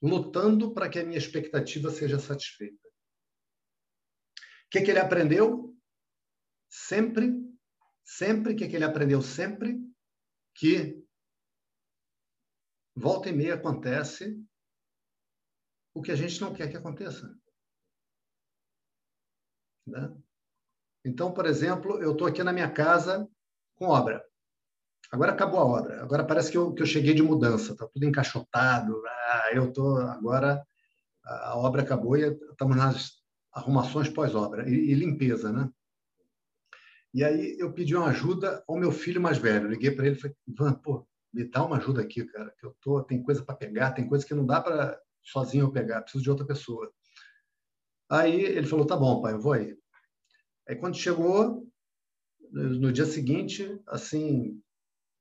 lutando para que a minha expectativa seja satisfeita. Que, que ele aprendeu? Sempre, sempre, o que, que ele aprendeu sempre? Que volta e meia acontece o que a gente não quer que aconteça. Né? Então, por exemplo, eu estou aqui na minha casa com obra. Agora acabou a obra. Agora parece que eu, que eu cheguei de mudança. Está tudo encaixotado. Ah, eu estou agora a obra acabou e estamos nas arrumações pós-obra e, e, limpeza, né? E aí eu pedi uma ajuda ao meu filho mais velho. Liguei para ele e falei: Ivan, pô, me dá uma ajuda aqui, cara, que eu tô tem coisa para pegar, tem coisa que não dá para sozinho eu pegar, preciso de outra pessoa. Aí ele falou: tá bom, pai, eu vou aí. Aí quando chegou, no dia seguinte, assim,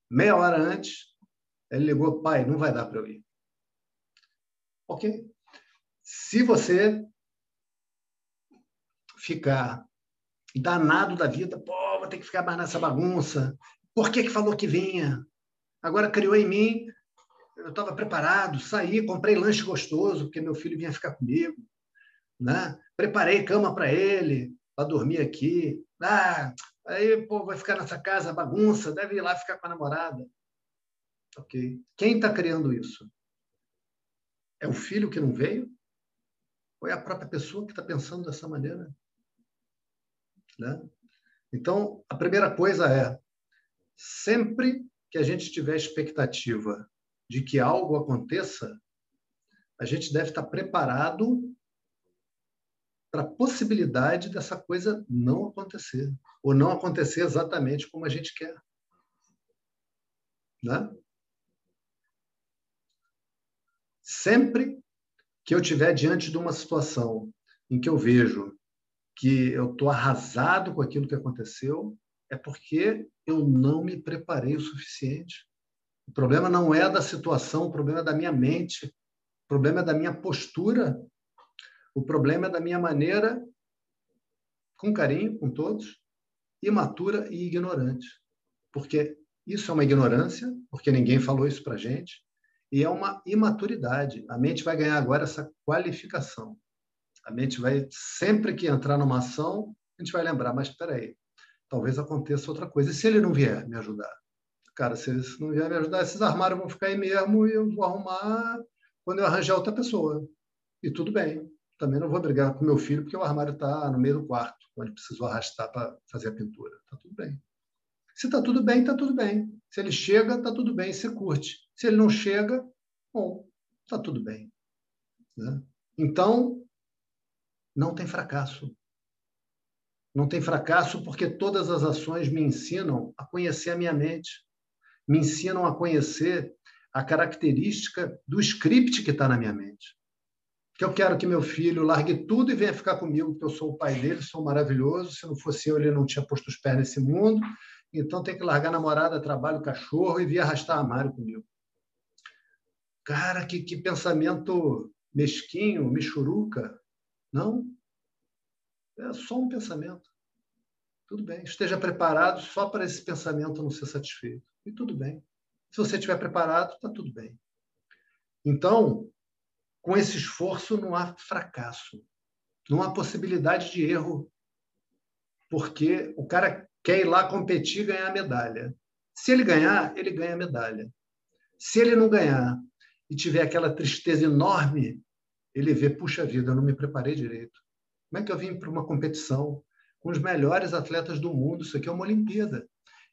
meia hora antes, ele ligou: pai, não vai dar para eu ir. Ok. Se você ficar danado da vida, pô, vou ter que ficar mais nessa bagunça. Por que, que falou que vinha? Agora criou em mim eu estava preparado, saí, comprei lanche gostoso, porque meu filho vinha ficar comigo. Né? Preparei cama para ele, para dormir aqui. Ah, aí, pô, vai ficar nessa casa bagunça, deve ir lá ficar com a namorada. Ok. Quem está criando isso? É o filho que não veio? Ou é a própria pessoa que está pensando dessa maneira? Né? Então, a primeira coisa é, sempre que a gente tiver expectativa de que algo aconteça, a gente deve estar preparado para a possibilidade dessa coisa não acontecer, ou não acontecer exatamente como a gente quer. Né? Sempre que eu estiver diante de uma situação em que eu vejo que eu estou arrasado com aquilo que aconteceu, é porque eu não me preparei o suficiente. O problema não é da situação, o problema é da minha mente, o problema é da minha postura, o problema é da minha maneira, com carinho com todos, imatura e ignorante. Porque isso é uma ignorância, porque ninguém falou isso para gente, e é uma imaturidade. A mente vai ganhar agora essa qualificação. A mente vai, sempre que entrar numa ação, a gente vai lembrar, mas espera aí, talvez aconteça outra coisa. E se ele não vier me ajudar? Cara, se ele não vier me ajudar, esses armários vão ficar aí mesmo e eu vou arrumar quando eu arranjar outra pessoa. E tudo bem. Também não vou brigar com meu filho porque o armário está no meio do quarto, onde precisou arrastar para fazer a pintura. Está tudo bem. Se está tudo bem, está tudo bem. Se ele chega, está tudo bem, você curte. Se ele não chega, bom, está tudo bem. Né? Então, não tem fracasso. Não tem fracasso porque todas as ações me ensinam a conhecer a minha mente, me ensinam a conhecer a característica do script que está na minha mente. Que eu quero que meu filho largue tudo e venha ficar comigo, porque eu sou o pai dele, sou maravilhoso. Se não fosse eu, ele não tinha posto os pés nesse mundo. Então tem que largar namorada, trabalho, cachorro e vir arrastar a Mário comigo. Cara, que, que pensamento mesquinho, michuruca. Não. É só um pensamento. Tudo bem. Esteja preparado só para esse pensamento não ser satisfeito. E tudo bem. Se você estiver preparado, está tudo bem. Então, com esse esforço, não há fracasso. Não há possibilidade de erro. Porque o cara quer ir lá competir e ganhar a medalha. Se ele ganhar, ele ganha a medalha. Se ele não ganhar e tiver aquela tristeza enorme, ele vê, puxa vida, eu não me preparei direito. Como é que eu vim para uma competição com os melhores atletas do mundo? Isso aqui é uma Olimpíada.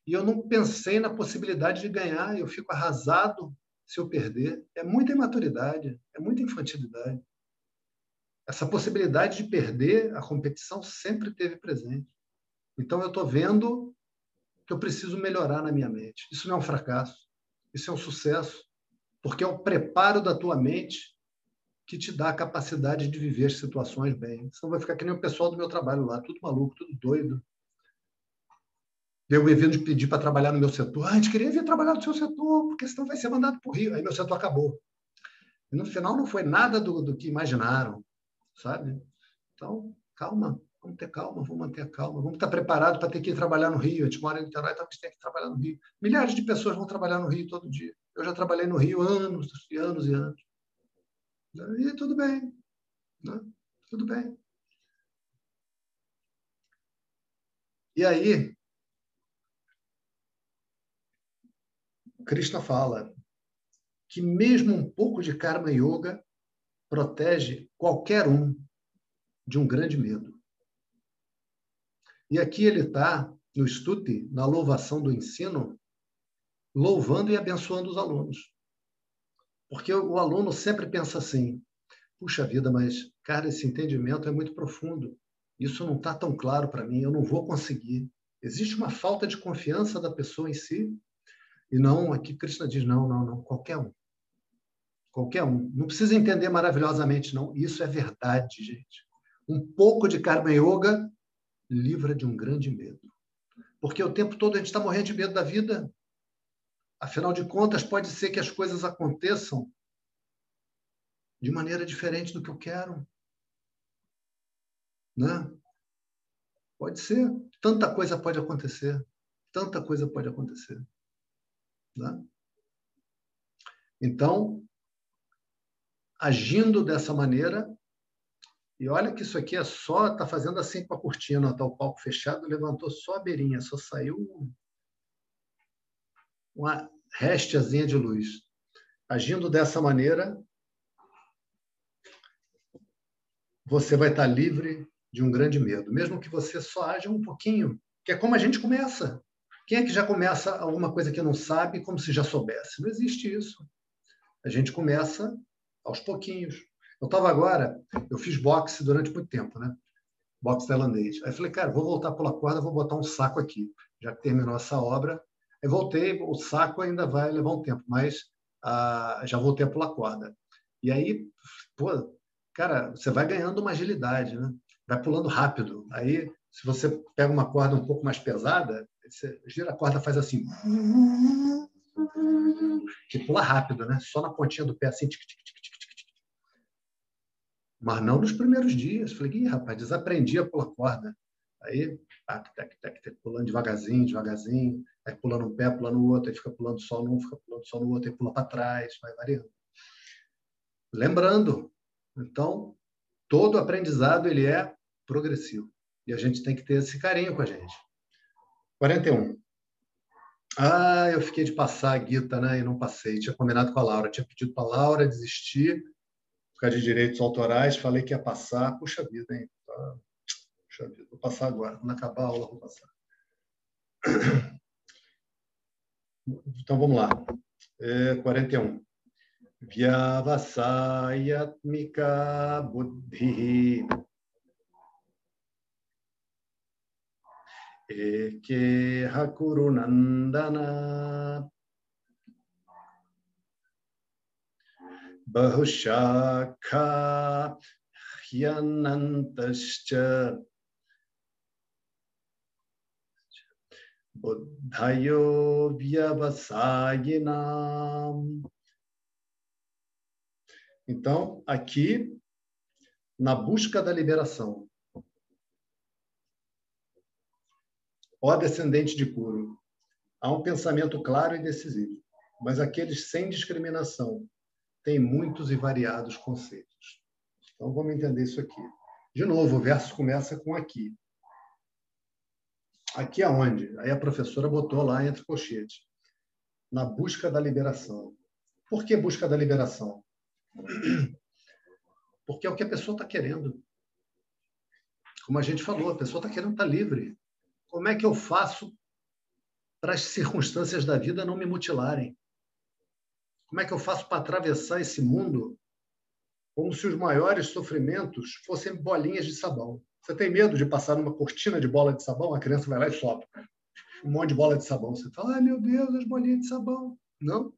E eu não pensei na possibilidade de ganhar, eu fico arrasado se eu perder. É muita imaturidade, é muita infantilidade. Essa possibilidade de perder a competição sempre teve presente. Então, eu estou vendo que eu preciso melhorar na minha mente. Isso não é um fracasso, isso é um sucesso, porque é o preparo da tua mente que te dá a capacidade de viver situações bem. Senão vai ficar que nem o pessoal do meu trabalho lá, tudo maluco, tudo doido. Eu vir pedir para trabalhar no meu setor. Ah, a gente queria vir trabalhar no seu setor, porque senão vai ser mandado para o Rio. Aí meu setor acabou. E no final não foi nada do, do que imaginaram, sabe? Então, calma. Vamos ter calma, vamos manter a calma, vamos estar preparados para ter que ir trabalhar no Rio. A gente mora em Niterói, talvez tenha que trabalhar no Rio. Milhares de pessoas vão trabalhar no Rio todo dia. Eu já trabalhei no Rio anos e anos e anos. E tudo bem. Né? Tudo bem. E aí, Krishna fala que mesmo um pouco de karma yoga protege qualquer um de um grande medo. E aqui ele está, no Stuti, na louvação do ensino, louvando e abençoando os alunos. Porque o aluno sempre pensa assim: puxa vida, mas, cara, esse entendimento é muito profundo. Isso não está tão claro para mim, eu não vou conseguir. Existe uma falta de confiança da pessoa em si. E não, aqui Krishna diz: não, não, não, qualquer um. Qualquer um. Não precisa entender maravilhosamente, não. Isso é verdade, gente. Um pouco de Karma Yoga livra de um grande medo. Porque o tempo todo a gente está morrendo de medo da vida. Afinal de contas, pode ser que as coisas aconteçam de maneira diferente do que eu quero. Né? Pode ser. Tanta coisa pode acontecer. Tanta coisa pode acontecer. Né? Então, agindo dessa maneira, e olha que isso aqui é só, tá fazendo assim com a cortina, tá o palco fechado, levantou só a beirinha, só saiu uma restezinha de luz. Agindo dessa maneira, você vai estar livre de um grande medo, mesmo que você só haja um pouquinho, que é como a gente começa. Quem é que já começa alguma coisa que não sabe como se já soubesse? Não existe isso. A gente começa aos pouquinhos. Eu estava agora, eu fiz boxe durante muito tempo, né? Boxe tailandês. Aí falei, cara, vou voltar pela corda, vou botar um saco aqui, já que terminou essa obra. Aí voltei, o saco ainda vai levar um tempo, mas ah, já voltei a pular corda. E aí, pô, cara, você vai ganhando uma agilidade, né? vai pulando rápido. Aí, se você pega uma corda um pouco mais pesada, você gira a corda, faz assim. Que pula rápido, né? Só na pontinha do pé, assim. Tic, tic, tic. Mas não nos primeiros dias. Falei, Ih, rapaz, desaprendi a pular corda. Aí, tac, tac, tac, tac, pulando devagarzinho, devagarzinho. Aí pulando um pé, pulando o outro. Aí fica pulando só num, fica pulando só no outro. Aí pula para trás, vai variando. Lembrando, então, todo aprendizado ele é progressivo. E a gente tem que ter esse carinho com a gente. 41. Ah, eu fiquei de passar a guita, né? E não passei. Tinha combinado com a Laura. Tinha pedido para a Laura desistir por causa de direitos autorais. Falei que ia passar. Puxa vida, hein? Tá. Puxa vida. Vou passar agora. Quando acabar a aula, vou passar. Então, vamos lá. É, 41. Vyavasayatmika buddhi eke hakuru nandana bahushakha hyanantascha buddhayo vyavasayinam Então, aqui, na busca da liberação, Ó descendente de Curo, há um pensamento claro e decisivo, mas aqueles sem discriminação têm muitos e variados conceitos. Então vamos entender isso aqui. De novo, o verso começa com aqui. Aqui aonde? Aí a professora botou lá entre colchetes. Na busca da liberação. Por que busca da liberação? Porque é o que a pessoa está querendo. Como a gente falou, a pessoa está querendo estar tá livre. Como é que eu faço para as circunstâncias da vida não me mutilarem? Como é que eu faço para atravessar esse mundo como se os maiores sofrimentos fossem bolinhas de sabão? Você tem medo de passar numa cortina de bola de sabão? A criança vai lá e sopra um monte de bola de sabão. Você fala, ai meu Deus, as bolinhas de sabão. Não.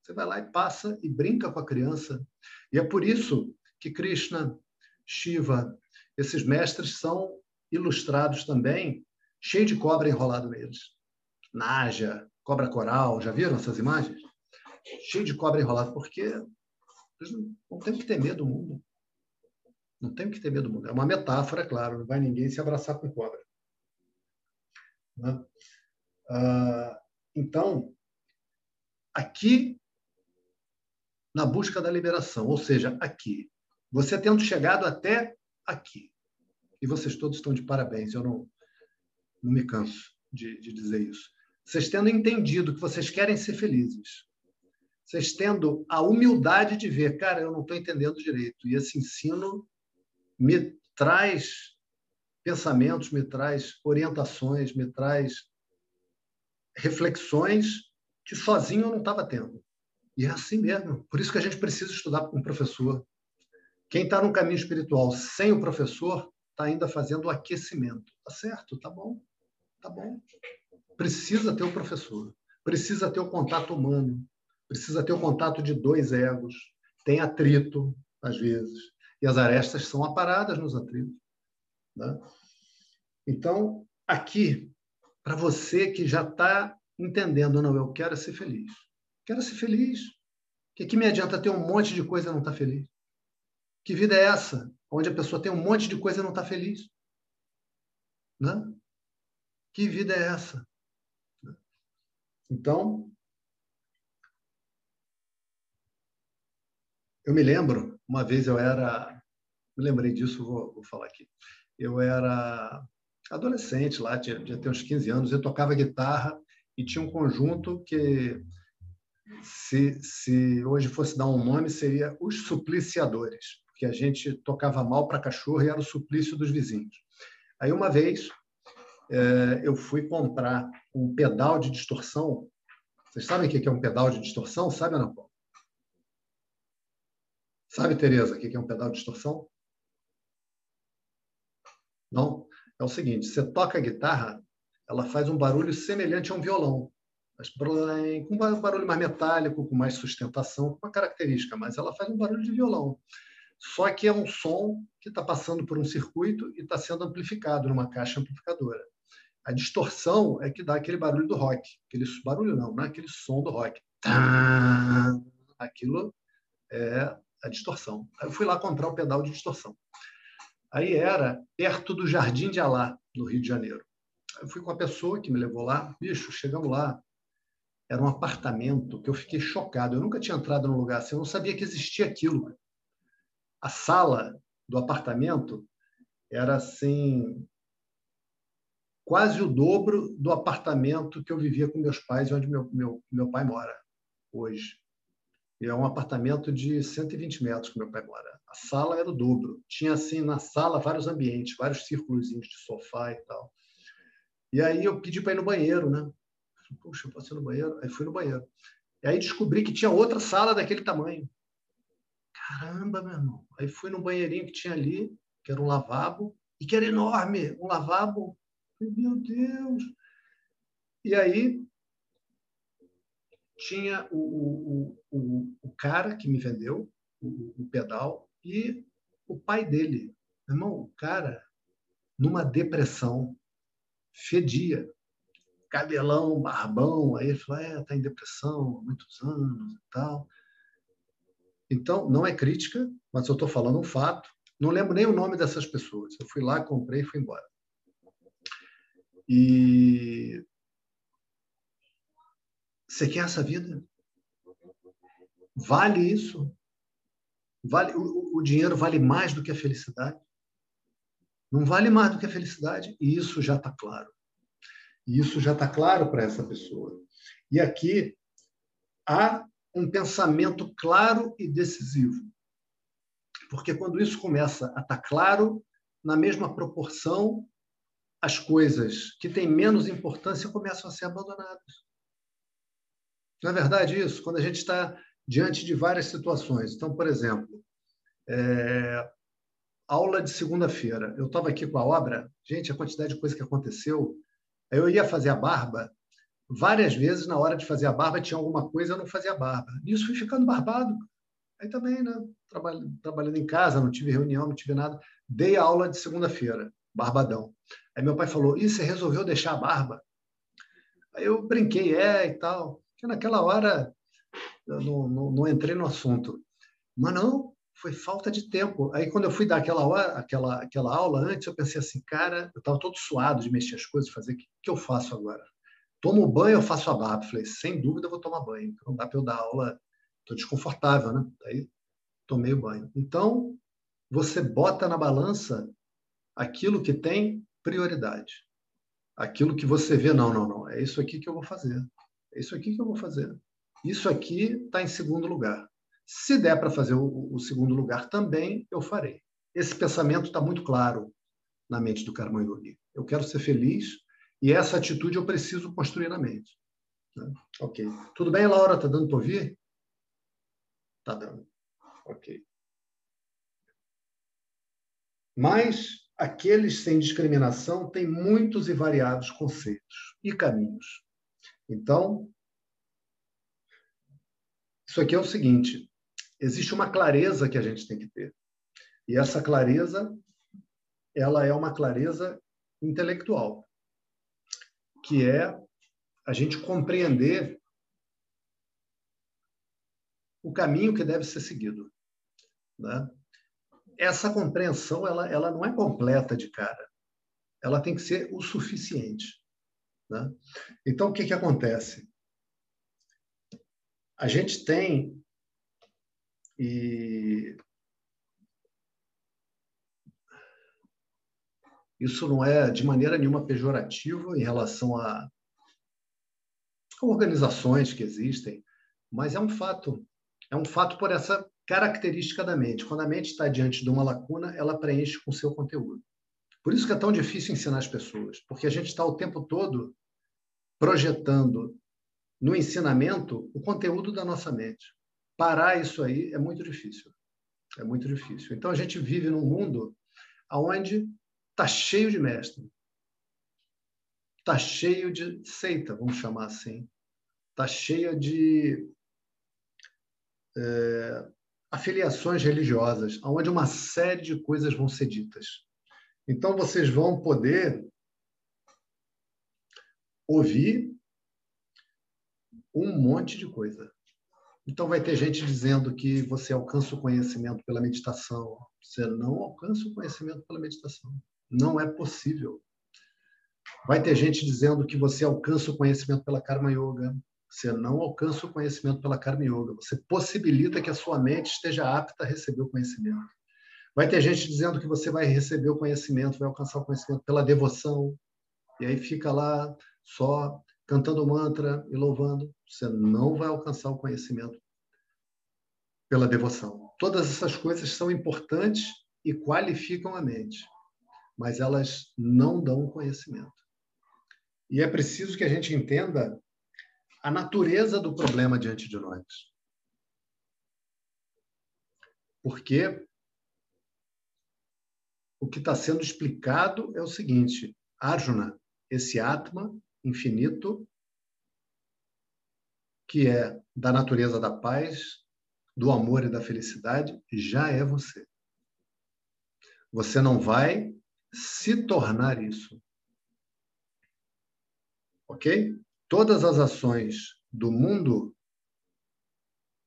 Você vai lá e passa e brinca com a criança. E é por isso que Krishna, Shiva, esses mestres são ilustrados também cheio de cobra enrolado neles. Naja, cobra coral, já viram essas imagens? Cheio de cobra enrolado, porque não tem que ter medo do mundo. Não tem que ter medo do mundo. É uma metáfora, claro, não vai ninguém se abraçar com cobra. Né? Ah, então, aqui, na busca da liberação, ou seja, aqui, você tendo chegado até aqui, e vocês todos estão de parabéns, eu não, não me canso de, de dizer isso. Vocês tendo entendido que vocês querem ser felizes, vocês tendo a humildade de ver, cara, eu não estou entendendo direito, e esse ensino me traz pensamentos, me traz orientações, me traz reflexões que sozinho eu não estava tendo. E é assim mesmo. Por isso que a gente precisa estudar com um professor. Quem está no caminho espiritual sem o professor está ainda fazendo o aquecimento. Tá certo, tá bom. Tá bom. Precisa ter o professor, precisa ter o contato humano, precisa ter o contato de dois egos. Tem atrito, às vezes, e as arestas são aparadas nos atritos. Né? Então, aqui, para você que já está entendendo, não, eu quero ser feliz. Quero ser feliz. O que, que me adianta ter um monte de coisa e não estar tá feliz? Que vida é essa? Onde a pessoa tem um monte de coisa e não está feliz? Né? Que vida é essa? Então, eu me lembro, uma vez eu era, me lembrei disso, vou, vou falar aqui. Eu era adolescente lá, tinha, tinha uns 15 anos, eu tocava guitarra e tinha um conjunto que, se, se hoje fosse dar um nome, seria Os Supliciadores, porque a gente tocava mal para cachorro e era o suplício dos vizinhos. Aí, uma vez, é, eu fui comprar um pedal de distorção. Vocês sabem o que é um pedal de distorção? Sabe, Ana Paula? Sabe, Tereza, o que é um pedal de distorção? Não? É o seguinte, você toca a guitarra, ela faz um barulho semelhante a um violão, com um barulho mais metálico, com mais sustentação, com uma característica, mas ela faz um barulho de violão. só que é um som que está passando por um circuito e está sendo amplificado numa caixa amplificadora. A distorção é que dá aquele barulho do rock, aquele barulho não, não é aquele som do rock. Aquilo é a distorção. Aí eu fui lá comprar o pedal de distorção. Aí era perto do Jardim de Alá, no Rio de Janeiro. Eu fui com a pessoa que me levou lá. Bicho, chegamos lá. Era um apartamento que eu fiquei chocado. Eu nunca tinha entrado num lugar assim, eu não sabia que existia aquilo. A sala do apartamento era assim quase o dobro do apartamento que eu vivia com meus pais, onde meu, meu, meu pai mora hoje. É um apartamento de 120 metros que meu pai mora. A sala era o dobro. Tinha, assim, na sala, vários ambientes, vários círculos de sofá e tal. E aí eu pedi para ir no banheiro, né? Puxa, eu posso ir no banheiro? Aí fui no banheiro. E aí descobri que tinha outra sala daquele tamanho. Caramba, meu irmão. Aí fui no banheirinho que tinha ali, que era um lavabo, e que era enorme, um lavabo. Meu Deus! E aí tinha o, o, o, o cara que me vendeu o, o pedal e o pai dele. Meu irmão, o cara, numa depressão, fedia. Cabelão, barbão. Aí ele falou: é, tá em depressão há muitos anos e tal. Então, não é crítica, mas eu estou falando um fato. Não lembro nem o nome dessas pessoas. Eu fui lá, comprei e fui embora. E você quer essa vida? Vale isso? Vale o, o dinheiro vale mais do que a felicidade? Não vale mais do que a felicidade e isso já está claro. E isso já está claro para essa pessoa. E aqui há um pensamento claro e decisivo. Porque quando isso começa a estar tá claro, na mesma proporção, as coisas que têm menos importância começam a ser abandonadas. Não é verdade isso? Quando a gente está diante de várias situações. Então, por exemplo, é... aula de segunda-feira. Eu estava aqui com a obra, gente, a quantidade de coisa que aconteceu. Eu ia fazer a barba, várias vezes na hora de fazer a barba tinha alguma coisa, eu não fazia a barba. Nisso fui ficando barbado. Aí também, né? Trabalhando, em casa, não tive reunião, não tive nada. Dei a aula de segunda-feira, barbadão. Aí meu pai falou: e você resolveu deixar a barba? Aí eu brinquei, é e tal. Porque naquela hora eu não, não, não entrei no assunto. Mas não, foi falta de tempo. Aí, quando eu fui dar aquela, hora, aquela, aquela aula antes, eu pensei assim, cara, eu estava todo suado de mexer as coisas, fazer o que, que eu faço agora? Tomo banho ou faço a barba? Falei, sem dúvida eu vou tomar banho. Não dá para eu dar aula, estou desconfortável, né? Aí tomei o banho. Então, você bota na balança aquilo que tem prioridade. Aquilo que você vê, não, não, não, é isso aqui que eu vou fazer. É isso aqui que eu vou fazer. Isso aqui está em segundo lugar. Se der para fazer o, o, segundo lugar também, eu farei. Esse pensamento está muito claro na mente do Carmo Yogi. Eu quero ser feliz e essa atitude eu preciso construir na mente. Né? Ok. Tudo bem, Laura? Está dando para ouvir? Está dando. Ok. Mas aqueles sem discriminação têm muitos e variados conceitos e caminhos. Então, isso aqui é o seguinte: existe uma clareza que a gente tem que ter. E essa clareza, ela é uma clareza intelectual, que é a gente compreender o caminho que deve ser seguido. Né? Essa compreensão ela, ela não é completa de cara. Ela tem que ser o suficiente. Né? Então, o que, que acontece? A gente tem e isso não é de maneira nenhuma pejorativo em relação a organizações que existem, mas é um fato. É um fato por essa característica da mente. Quando a mente está diante de uma lacuna, ela preenche com seu conteúdo. Por isso que é tão difícil ensinar as pessoas, porque a gente está o tempo todo projetando no ensinamento o conteúdo da nossa mente. Parar isso aí é muito difícil. É muito difícil. Então a gente vive num mundo onde está cheio de mestre, está cheio de seita, vamos chamar assim, está cheia de é, afiliações religiosas, onde uma série de coisas vão ser ditas. Então, vocês vão poder ouvir um monte de coisa. Então, vai ter gente dizendo que você alcança o conhecimento pela meditação. Você não alcança o conhecimento pela meditação. Não é possível. Vai ter gente dizendo que você alcança o conhecimento pela Karma Yoga. Você não alcança o conhecimento pela Karma Yoga. Você possibilita que a sua mente esteja apta a receber o conhecimento. Vai ter gente dizendo que você vai receber o conhecimento, vai alcançar o conhecimento pela devoção. E aí fica lá só cantando mantra e louvando, você não vai alcançar o conhecimento pela devoção. Todas essas coisas são importantes e qualificam a mente, mas elas não dão conhecimento. E é preciso que a gente entenda a natureza do problema diante de nós. Porque o que está sendo explicado é o seguinte: Arjuna, esse Atma, infinito, que é da natureza da paz, do amor e da felicidade, já é você. Você não vai se tornar isso. Ok? Todas as ações do mundo,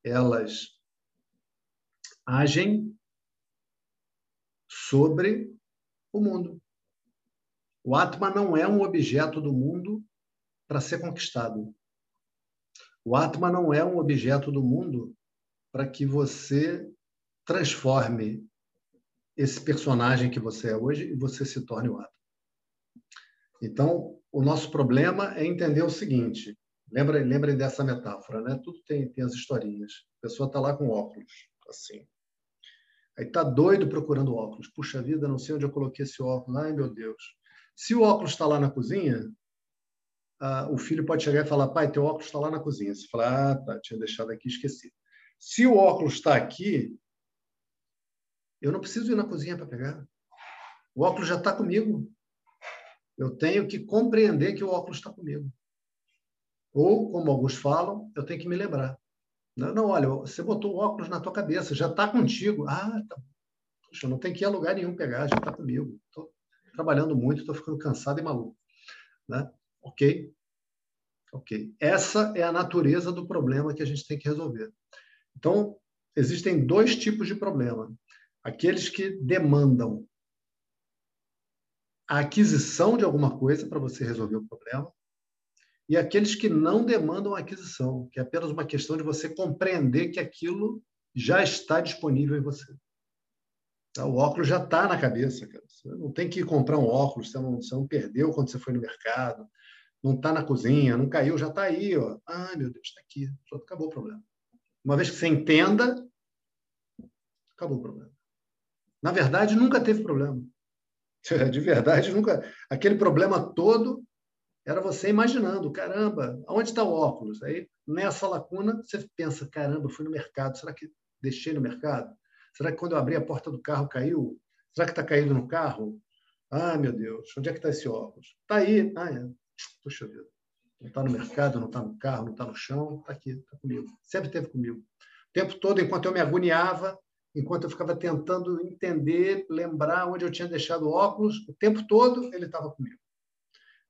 elas agem sobre o mundo. O Atma não é um objeto do mundo para ser conquistado. O Atma não é um objeto do mundo para que você transforme esse personagem que você é hoje e você se torne o Atma. Então, o nosso problema é entender o seguinte: lembrem, lembrem dessa metáfora, né? Tudo tem, tem as historinhas. A pessoa está lá com óculos, assim. Aí está doido procurando óculos. Puxa vida, não sei onde eu coloquei esse óculos. Ai, meu Deus. Se o óculos está lá na cozinha, ah, o filho pode chegar e falar: pai, teu óculos está lá na cozinha. Você fala: ah, tá, tinha deixado aqui, esqueci. Se o óculos está aqui, eu não preciso ir na cozinha para pegar. O óculos já está comigo. Eu tenho que compreender que o óculos está comigo. Ou, como alguns falam, eu tenho que me lembrar. Não, não, olha, você botou o óculos na tua cabeça, já está contigo. Ah, tá. Poxa, não tem que ir a lugar nenhum pegar, já está comigo. Estou trabalhando muito, estou ficando cansado e maluco. Né? Ok? Ok. Essa é a natureza do problema que a gente tem que resolver. Então, existem dois tipos de problema. Aqueles que demandam a aquisição de alguma coisa para você resolver o problema, e aqueles que não demandam a aquisição, que é apenas uma questão de você compreender que aquilo já está disponível em você. Tá? O óculos já está na cabeça, cara. Você não tem que comprar um óculos, você não, você não perdeu quando você foi no mercado, não está na cozinha, não caiu, já está aí. Ó. Ai, meu Deus, está aqui. Pronto, acabou o problema. Uma vez que você entenda, acabou o problema. Na verdade, nunca teve problema. De verdade, nunca. Aquele problema todo era você imaginando, caramba, onde está o óculos? Aí, nessa lacuna, você pensa, caramba, fui no mercado, será que deixei no mercado? Será que quando eu abri a porta do carro caiu? Será que está caído no carro? Ah, meu Deus, onde é que está esse óculos? Está aí. Ah, é. Puxa vida. Não está no mercado, não está no carro, não está no chão, está aqui, está comigo. Sempre esteve comigo. O tempo todo, enquanto eu me agoniava, enquanto eu ficava tentando entender, lembrar onde eu tinha deixado o óculos, o tempo todo ele estava comigo.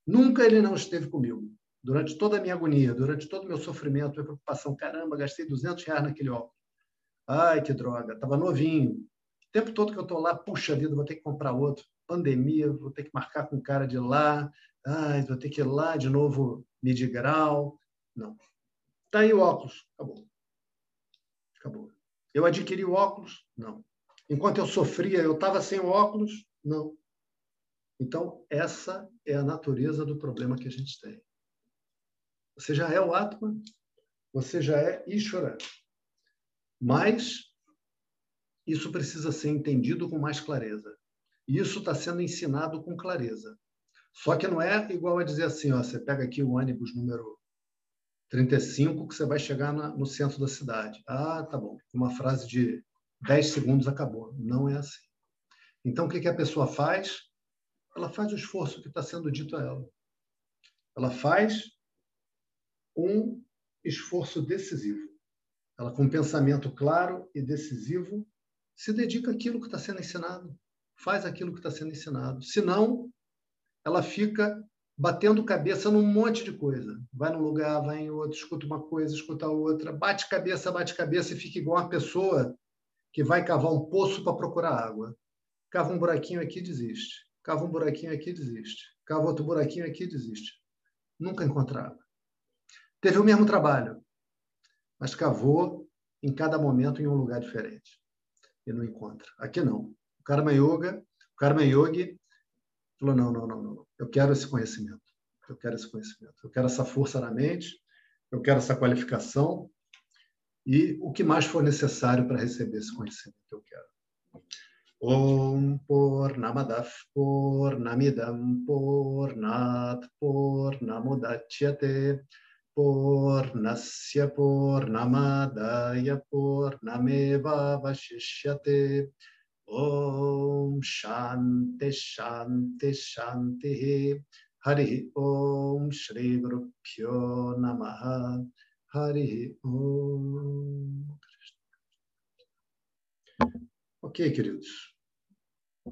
Nunca ele não esteve comigo. Durante toda a minha agonia, durante todo o meu sofrimento, minha preocupação, caramba, gastei 200 reais naquele óculos. Ai, que droga, estava novinho. O tempo todo que eu estou lá, puxa vida, vou ter que comprar outro. Pandemia, vou ter que marcar com o cara de lá. Ai, vou ter que ir lá de novo medir grau. Não. Está aí o óculos. Acabou. Acabou. Eu adquiri o óculos? Não. Enquanto eu sofria, eu estava sem o óculos? Não. Então, essa é a natureza do problema que a gente tem. Você já é o Atman, você já é Ishvara. Mas isso precisa ser entendido com mais clareza. E isso está sendo ensinado com clareza. Só que não é igual a dizer assim, ó, você pega aqui o ônibus número 35 que você vai chegar na, no centro da cidade. Ah, tá bom. Uma frase de 10 segundos acabou. Não é assim. Então, o que, que a pessoa faz? Ela faz o esforço que está sendo dito a ela. Ela faz um esforço decisivo. Ela com um pensamento claro e decisivo, se dedica àquilo que está sendo ensinado, faz aquilo que está sendo ensinado. Senão, ela fica batendo cabeça num monte de coisa. Vai num lugar, vai em outro, escuta uma coisa, escuta outra, bate cabeça, bate cabeça e fica igual uma pessoa que vai cavar um poço para procurar água. Cava um buraquinho aqui, desiste. Cava um buraquinho aqui, desiste. Cava outro buraquinho aqui, desiste. Nunca encontra água. Teve o mesmo trabalho, mas cavou em cada momento em um lugar diferente. E não encontra. Aqui não. O Karma Yoga, o Karma Yogi falou: não, não, não, não. Eu quero esse conhecimento. Eu quero esse conhecimento. Eu quero essa força na mente. Eu quero essa qualificação. E o que mais for necessário para receber esse conhecimento eu quero. Om Purnamadav Purnamidam Purnat Purnamudachyate Vashishyate Om Shanti Shanti Shanti Hari Om Shri Guru Pyo Namaha Hari Om Ok, queridos.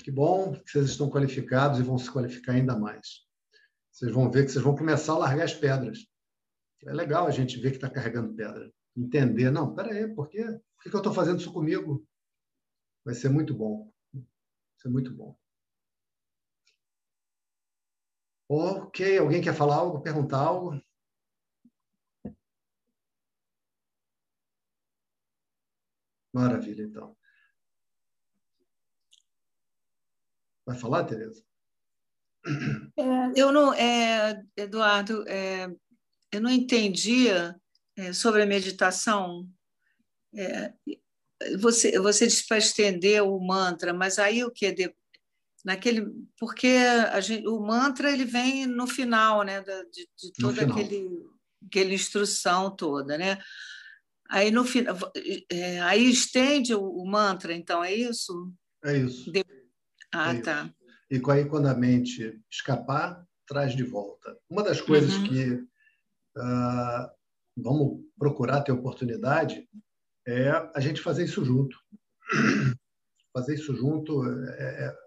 Que bom que vocês estão qualificados e vão se qualificar ainda mais. Vocês vão ver que vocês vão começar a largar as pedras. É legal a gente ver que está carregando pedra. Entender, não, peraí, por quê? Por que eu estou fazendo isso comigo? Vai ser muito bom. Vai ser muito bom. Ok, alguém quer falar algo, perguntar algo? Maravilha, então. Vai falar, Tereza? É, eu não, é, Eduardo, é, eu não entendia é, sobre a meditação. É, você, você disse para estender o mantra, mas aí o que? De, naquele, porque gente, o mantra ele vem no final, né, de, de toda aquele, aquele instrução toda, né? Aí no final, é, aí estende o, o, mantra, então é isso? É isso. De... Ah, é tá. Isso. E aí quando a mente escapar, traz de volta. Uma das coisas uhum. que uh, vamos procurar ter oportunidade é a gente fazer isso junto. Fazer isso junto. É, é,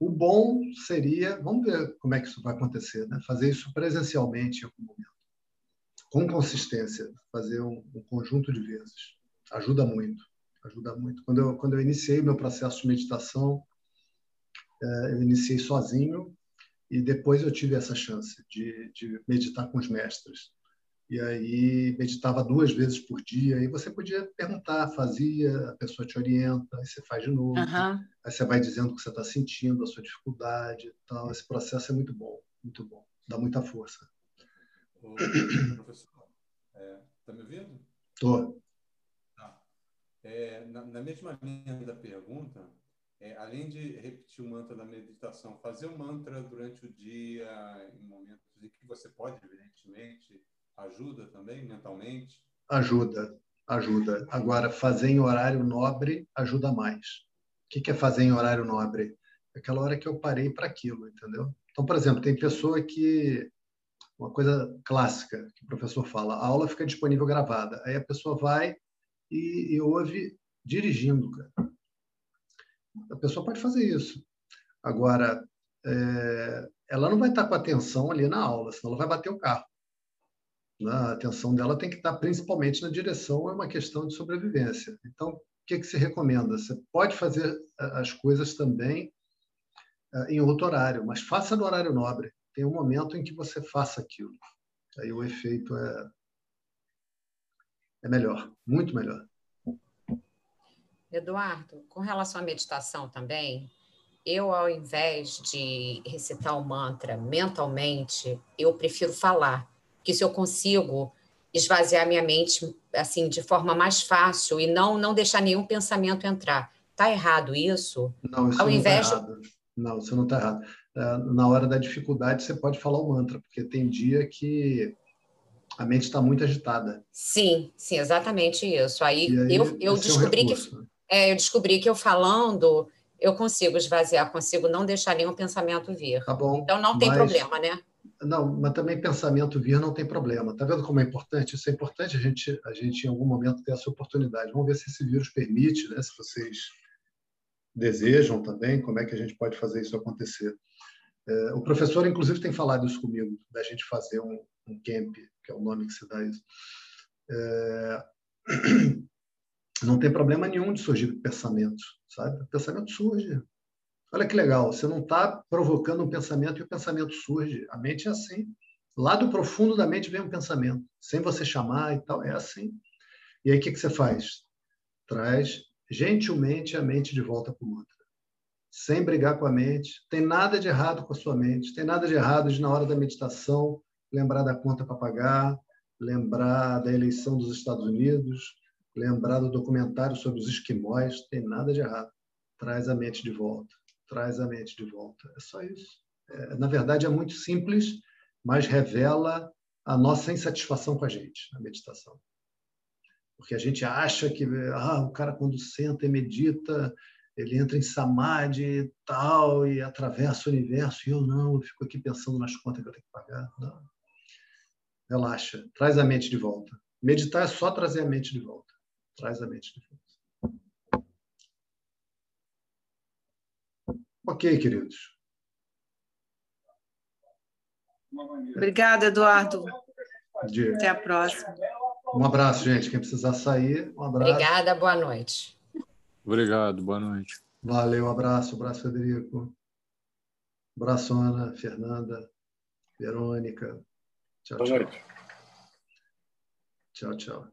o bom seria, vamos ver como é que isso vai acontecer, né? fazer isso presencialmente em algum momento, com consistência, fazer um, um conjunto de vezes. Ajuda muito, ajuda muito. Quando eu, quando eu iniciei meu processo de meditação, é, eu iniciei sozinho e depois eu tive essa chance de, de meditar com os mestres e aí meditava duas vezes por dia, e você podia perguntar, fazia, a pessoa te orienta, aí você faz de novo, uhum. aí você vai dizendo o que você está sentindo, a sua dificuldade tal. Esse processo é muito bom, muito bom, dá muita força. Ô, professor, está é, tá me ouvindo? Estou. Tá. É, na, na, mesma linha da pergunta, é, além de repetir o mantra da meditação, fazer o mantra durante o dia, em momentos em que você pode, evidentemente, Ajuda também mentalmente? Ajuda, ajuda. Agora, fazer em horário nobre ajuda mais. O que é fazer em horário nobre? Aquela hora que eu parei para aquilo, entendeu? Então, por exemplo, tem pessoa que. Uma coisa clássica que o professor fala: a aula fica disponível gravada. Aí a pessoa vai e, e ouve dirigindo, cara. A pessoa pode fazer isso. Agora, é, ela não vai estar com atenção ali na aula, senão ela vai bater o carro. Né? A atenção dela tem que estar principalmente na direção, é uma questão de sobrevivência. Então, o que, que se recomenda? Você pode fazer eh, as coisas também eh, em outro horário, mas faça no horário nobre. Tem um momento em que você faça aquilo. Aí o efeito é, é melhor, muito melhor. Eduardo, com relação à meditação também, eu, ao invés de recitar o mantra mentalmente, eu prefiro falar que se eu consigo esvaziar minha mente assim de forma mais fácil e não não deixar nenhum pensamento entrar. Tá errado isso? Não, isso Ao não tá invés tá errado. Não, isso não está errado. É, na hora da dificuldade, você pode falar o mantra, porque tem dia que a mente está muito agitada. Sim, sim, exatamente isso. Aí, aí eu, eu descobri é um recurso, que né? É, eu descobri que eu falando eu consigo esvaziar, consigo não deixar nenhum pensamento vir. Tá bom. Então não tem mas, problema, né? não, mas também pensamento vir não tem problema. Tá vendo como é importante? Isso é importante a gente, a gente em algum momento ter essa oportunidade. Vamos ver se esse vírus permite, né? Se vocês desejam também, como é que a gente pode fazer isso acontecer. É, o professor, inclusive, tem falado isso comigo, da gente fazer um, um camp, que é o nome que se dá isso. É, não tem problema nenhum de surgir pensamentos, sabe? O pensamento surge. Olha que legal, você não está provocando um pensamento e o pensamento surge. A mente é assim. Lá do profundo da mente vem um pensamento, sem você chamar e tal, é assim. E aí o que, que você faz? Traz gentilmente a mente de volta para o mantra. Sem brigar com a mente. Tem nada de errado com a sua mente. Tem nada de errado de, na hora da meditação, lembrar da conta para pagar, lembrar da eleição dos Estados Unidos, lembrar do documentário sobre os esquimós. Tem nada de errado. Traz a mente de volta traz a mente de volta. É só isso. É, na verdade, é muito simples, mas revela a nossa insatisfação com a gente, a meditação. Porque a gente acha que ah, o cara, quando senta e medita, ele entra em samadhi e tal, e atravessa o universo, e eu não, eu fico aqui pensando nas contas que eu tenho que pagar. Não. Relaxa, traz a mente de volta. Meditar é só trazer a mente de volta. Traz a mente de volta. Ok, queridos. Obrigada, Eduardo. Até a próxima. Um abraço, gente. Quem precisar sair, um abraço. Obrigada, boa noite. Obrigado, boa noite. Valeu, um abraço, um abraço, Federico. Um abraço, Ana, Fernanda, Verônica. Tchau, boa tchau. Noite. Tchau, tchau.